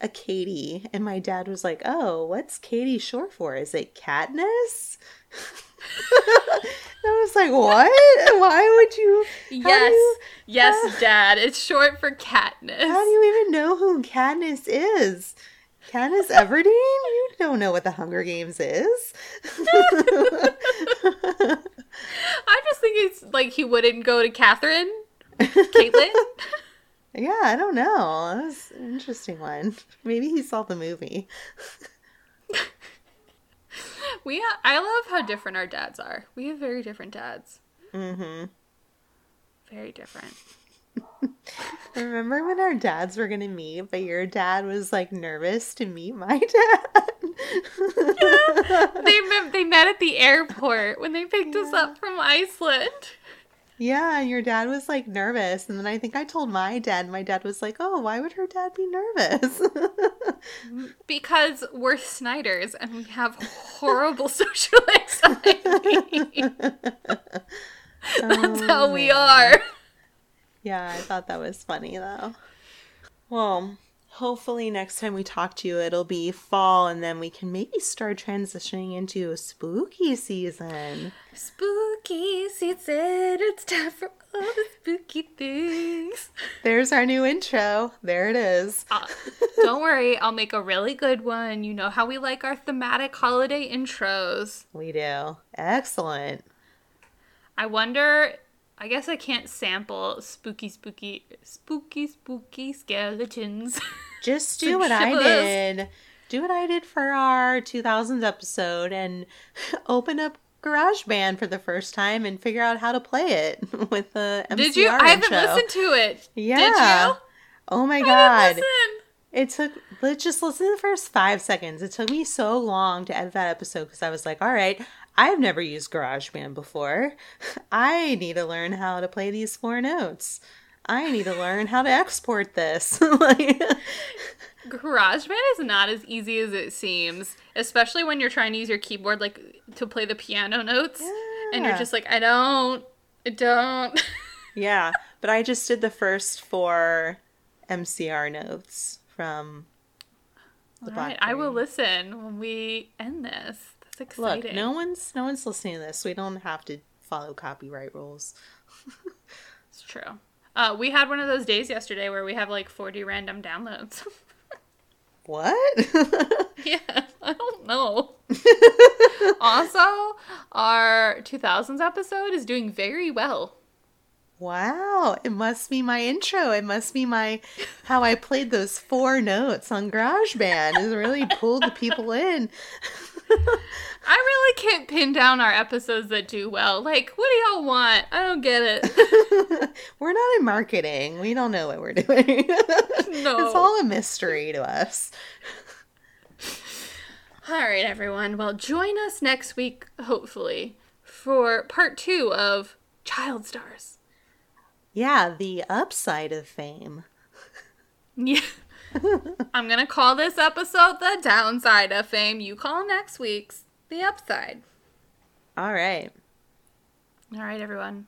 [SPEAKER 2] a Katie, and my dad was like, "Oh, what's Katie short for? Is it Katniss?" I was like, "What? Why would you?
[SPEAKER 1] Yes,
[SPEAKER 2] you-
[SPEAKER 1] yes, Dad. It's short for Katniss.
[SPEAKER 2] How do you even know who Katniss is? Katniss Everdeen? You don't know what the Hunger Games is.
[SPEAKER 1] I just think it's like he wouldn't go to Catherine, Caitlin.
[SPEAKER 2] yeah, I don't know. That was an interesting one. Maybe he saw the movie.
[SPEAKER 1] We, I love how different our dads are. We have very different dads.
[SPEAKER 2] Mm-hmm.
[SPEAKER 1] Very different.
[SPEAKER 2] Remember when our dads were gonna meet, but your dad was like nervous to meet my dad?
[SPEAKER 1] They met, they met at the airport when they picked us up from Iceland.
[SPEAKER 2] Yeah, and your dad was like nervous, and then I think I told my dad, and my dad was like, "Oh, why would her dad be nervous?"
[SPEAKER 1] Because we're Snyders and we have horrible social anxiety. That's how we oh, are.
[SPEAKER 2] Yeah, I thought that was funny though. Well, hopefully next time we talk to you, it'll be fall, and then we can maybe start transitioning into a spooky season.
[SPEAKER 1] Spooky season, it's time for all the spooky things.
[SPEAKER 2] There's our new intro. There it is.
[SPEAKER 1] Uh, don't worry, I'll make a really good one. You know how we like our thematic holiday intros.
[SPEAKER 2] We do. Excellent.
[SPEAKER 1] I wonder, I guess I can't sample spooky, spooky, spooky, spooky skeletons.
[SPEAKER 2] Just do what I did. Do what I did for our 2000s episode and open up GarageBand for the first time and figure out how to play it with the MCR
[SPEAKER 1] Did you? I haven't listened to it.
[SPEAKER 2] Yeah.
[SPEAKER 1] Did you?
[SPEAKER 2] Oh my god. It took, let's just listen to the first five seconds. It took me so long to edit that episode because I was like, all right, I've never used GarageBand before. I need to learn how to play these four notes. I need to learn how to export this. like,
[SPEAKER 1] GarageBand is not as easy as it seems, especially when you're trying to use your keyboard like to play the piano notes, and you're just like, I don't, I don't.
[SPEAKER 2] yeah, but I just did the first four MCR notes from the
[SPEAKER 1] All right, I will listen when we end this. That's
[SPEAKER 2] Look, no one's no one's listening to this. We don't have to follow copyright rules.
[SPEAKER 1] It's true. Uh, we had one of those days yesterday where we have like 40 random downloads.
[SPEAKER 2] What?
[SPEAKER 1] yeah, I don't know. also, our 2000s episode is doing very well.
[SPEAKER 2] wow, it must be my intro. It must be my how I played those four notes on GarageBand. It really pulled the people in.
[SPEAKER 1] I really can't pin down our episodes that do well. Like, what do y'all want? I don't get it.
[SPEAKER 2] we're not in marketing. We don't know what we're doing.
[SPEAKER 1] No.
[SPEAKER 2] It's all a mystery to us.
[SPEAKER 1] All right, everyone. Well, join us next week, hopefully, for part two of Child Stars.
[SPEAKER 2] Yeah, the upside of fame.
[SPEAKER 1] Yeah. I'm going to call this episode the downside of fame. You call next week's the upside.
[SPEAKER 2] All right.
[SPEAKER 1] All right, everyone.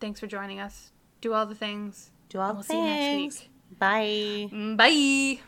[SPEAKER 1] Thanks for joining us. Do all the things.
[SPEAKER 2] Do all
[SPEAKER 1] We'll
[SPEAKER 2] the
[SPEAKER 1] see you next
[SPEAKER 2] things.
[SPEAKER 1] week.
[SPEAKER 2] Bye.
[SPEAKER 1] Mm, bye.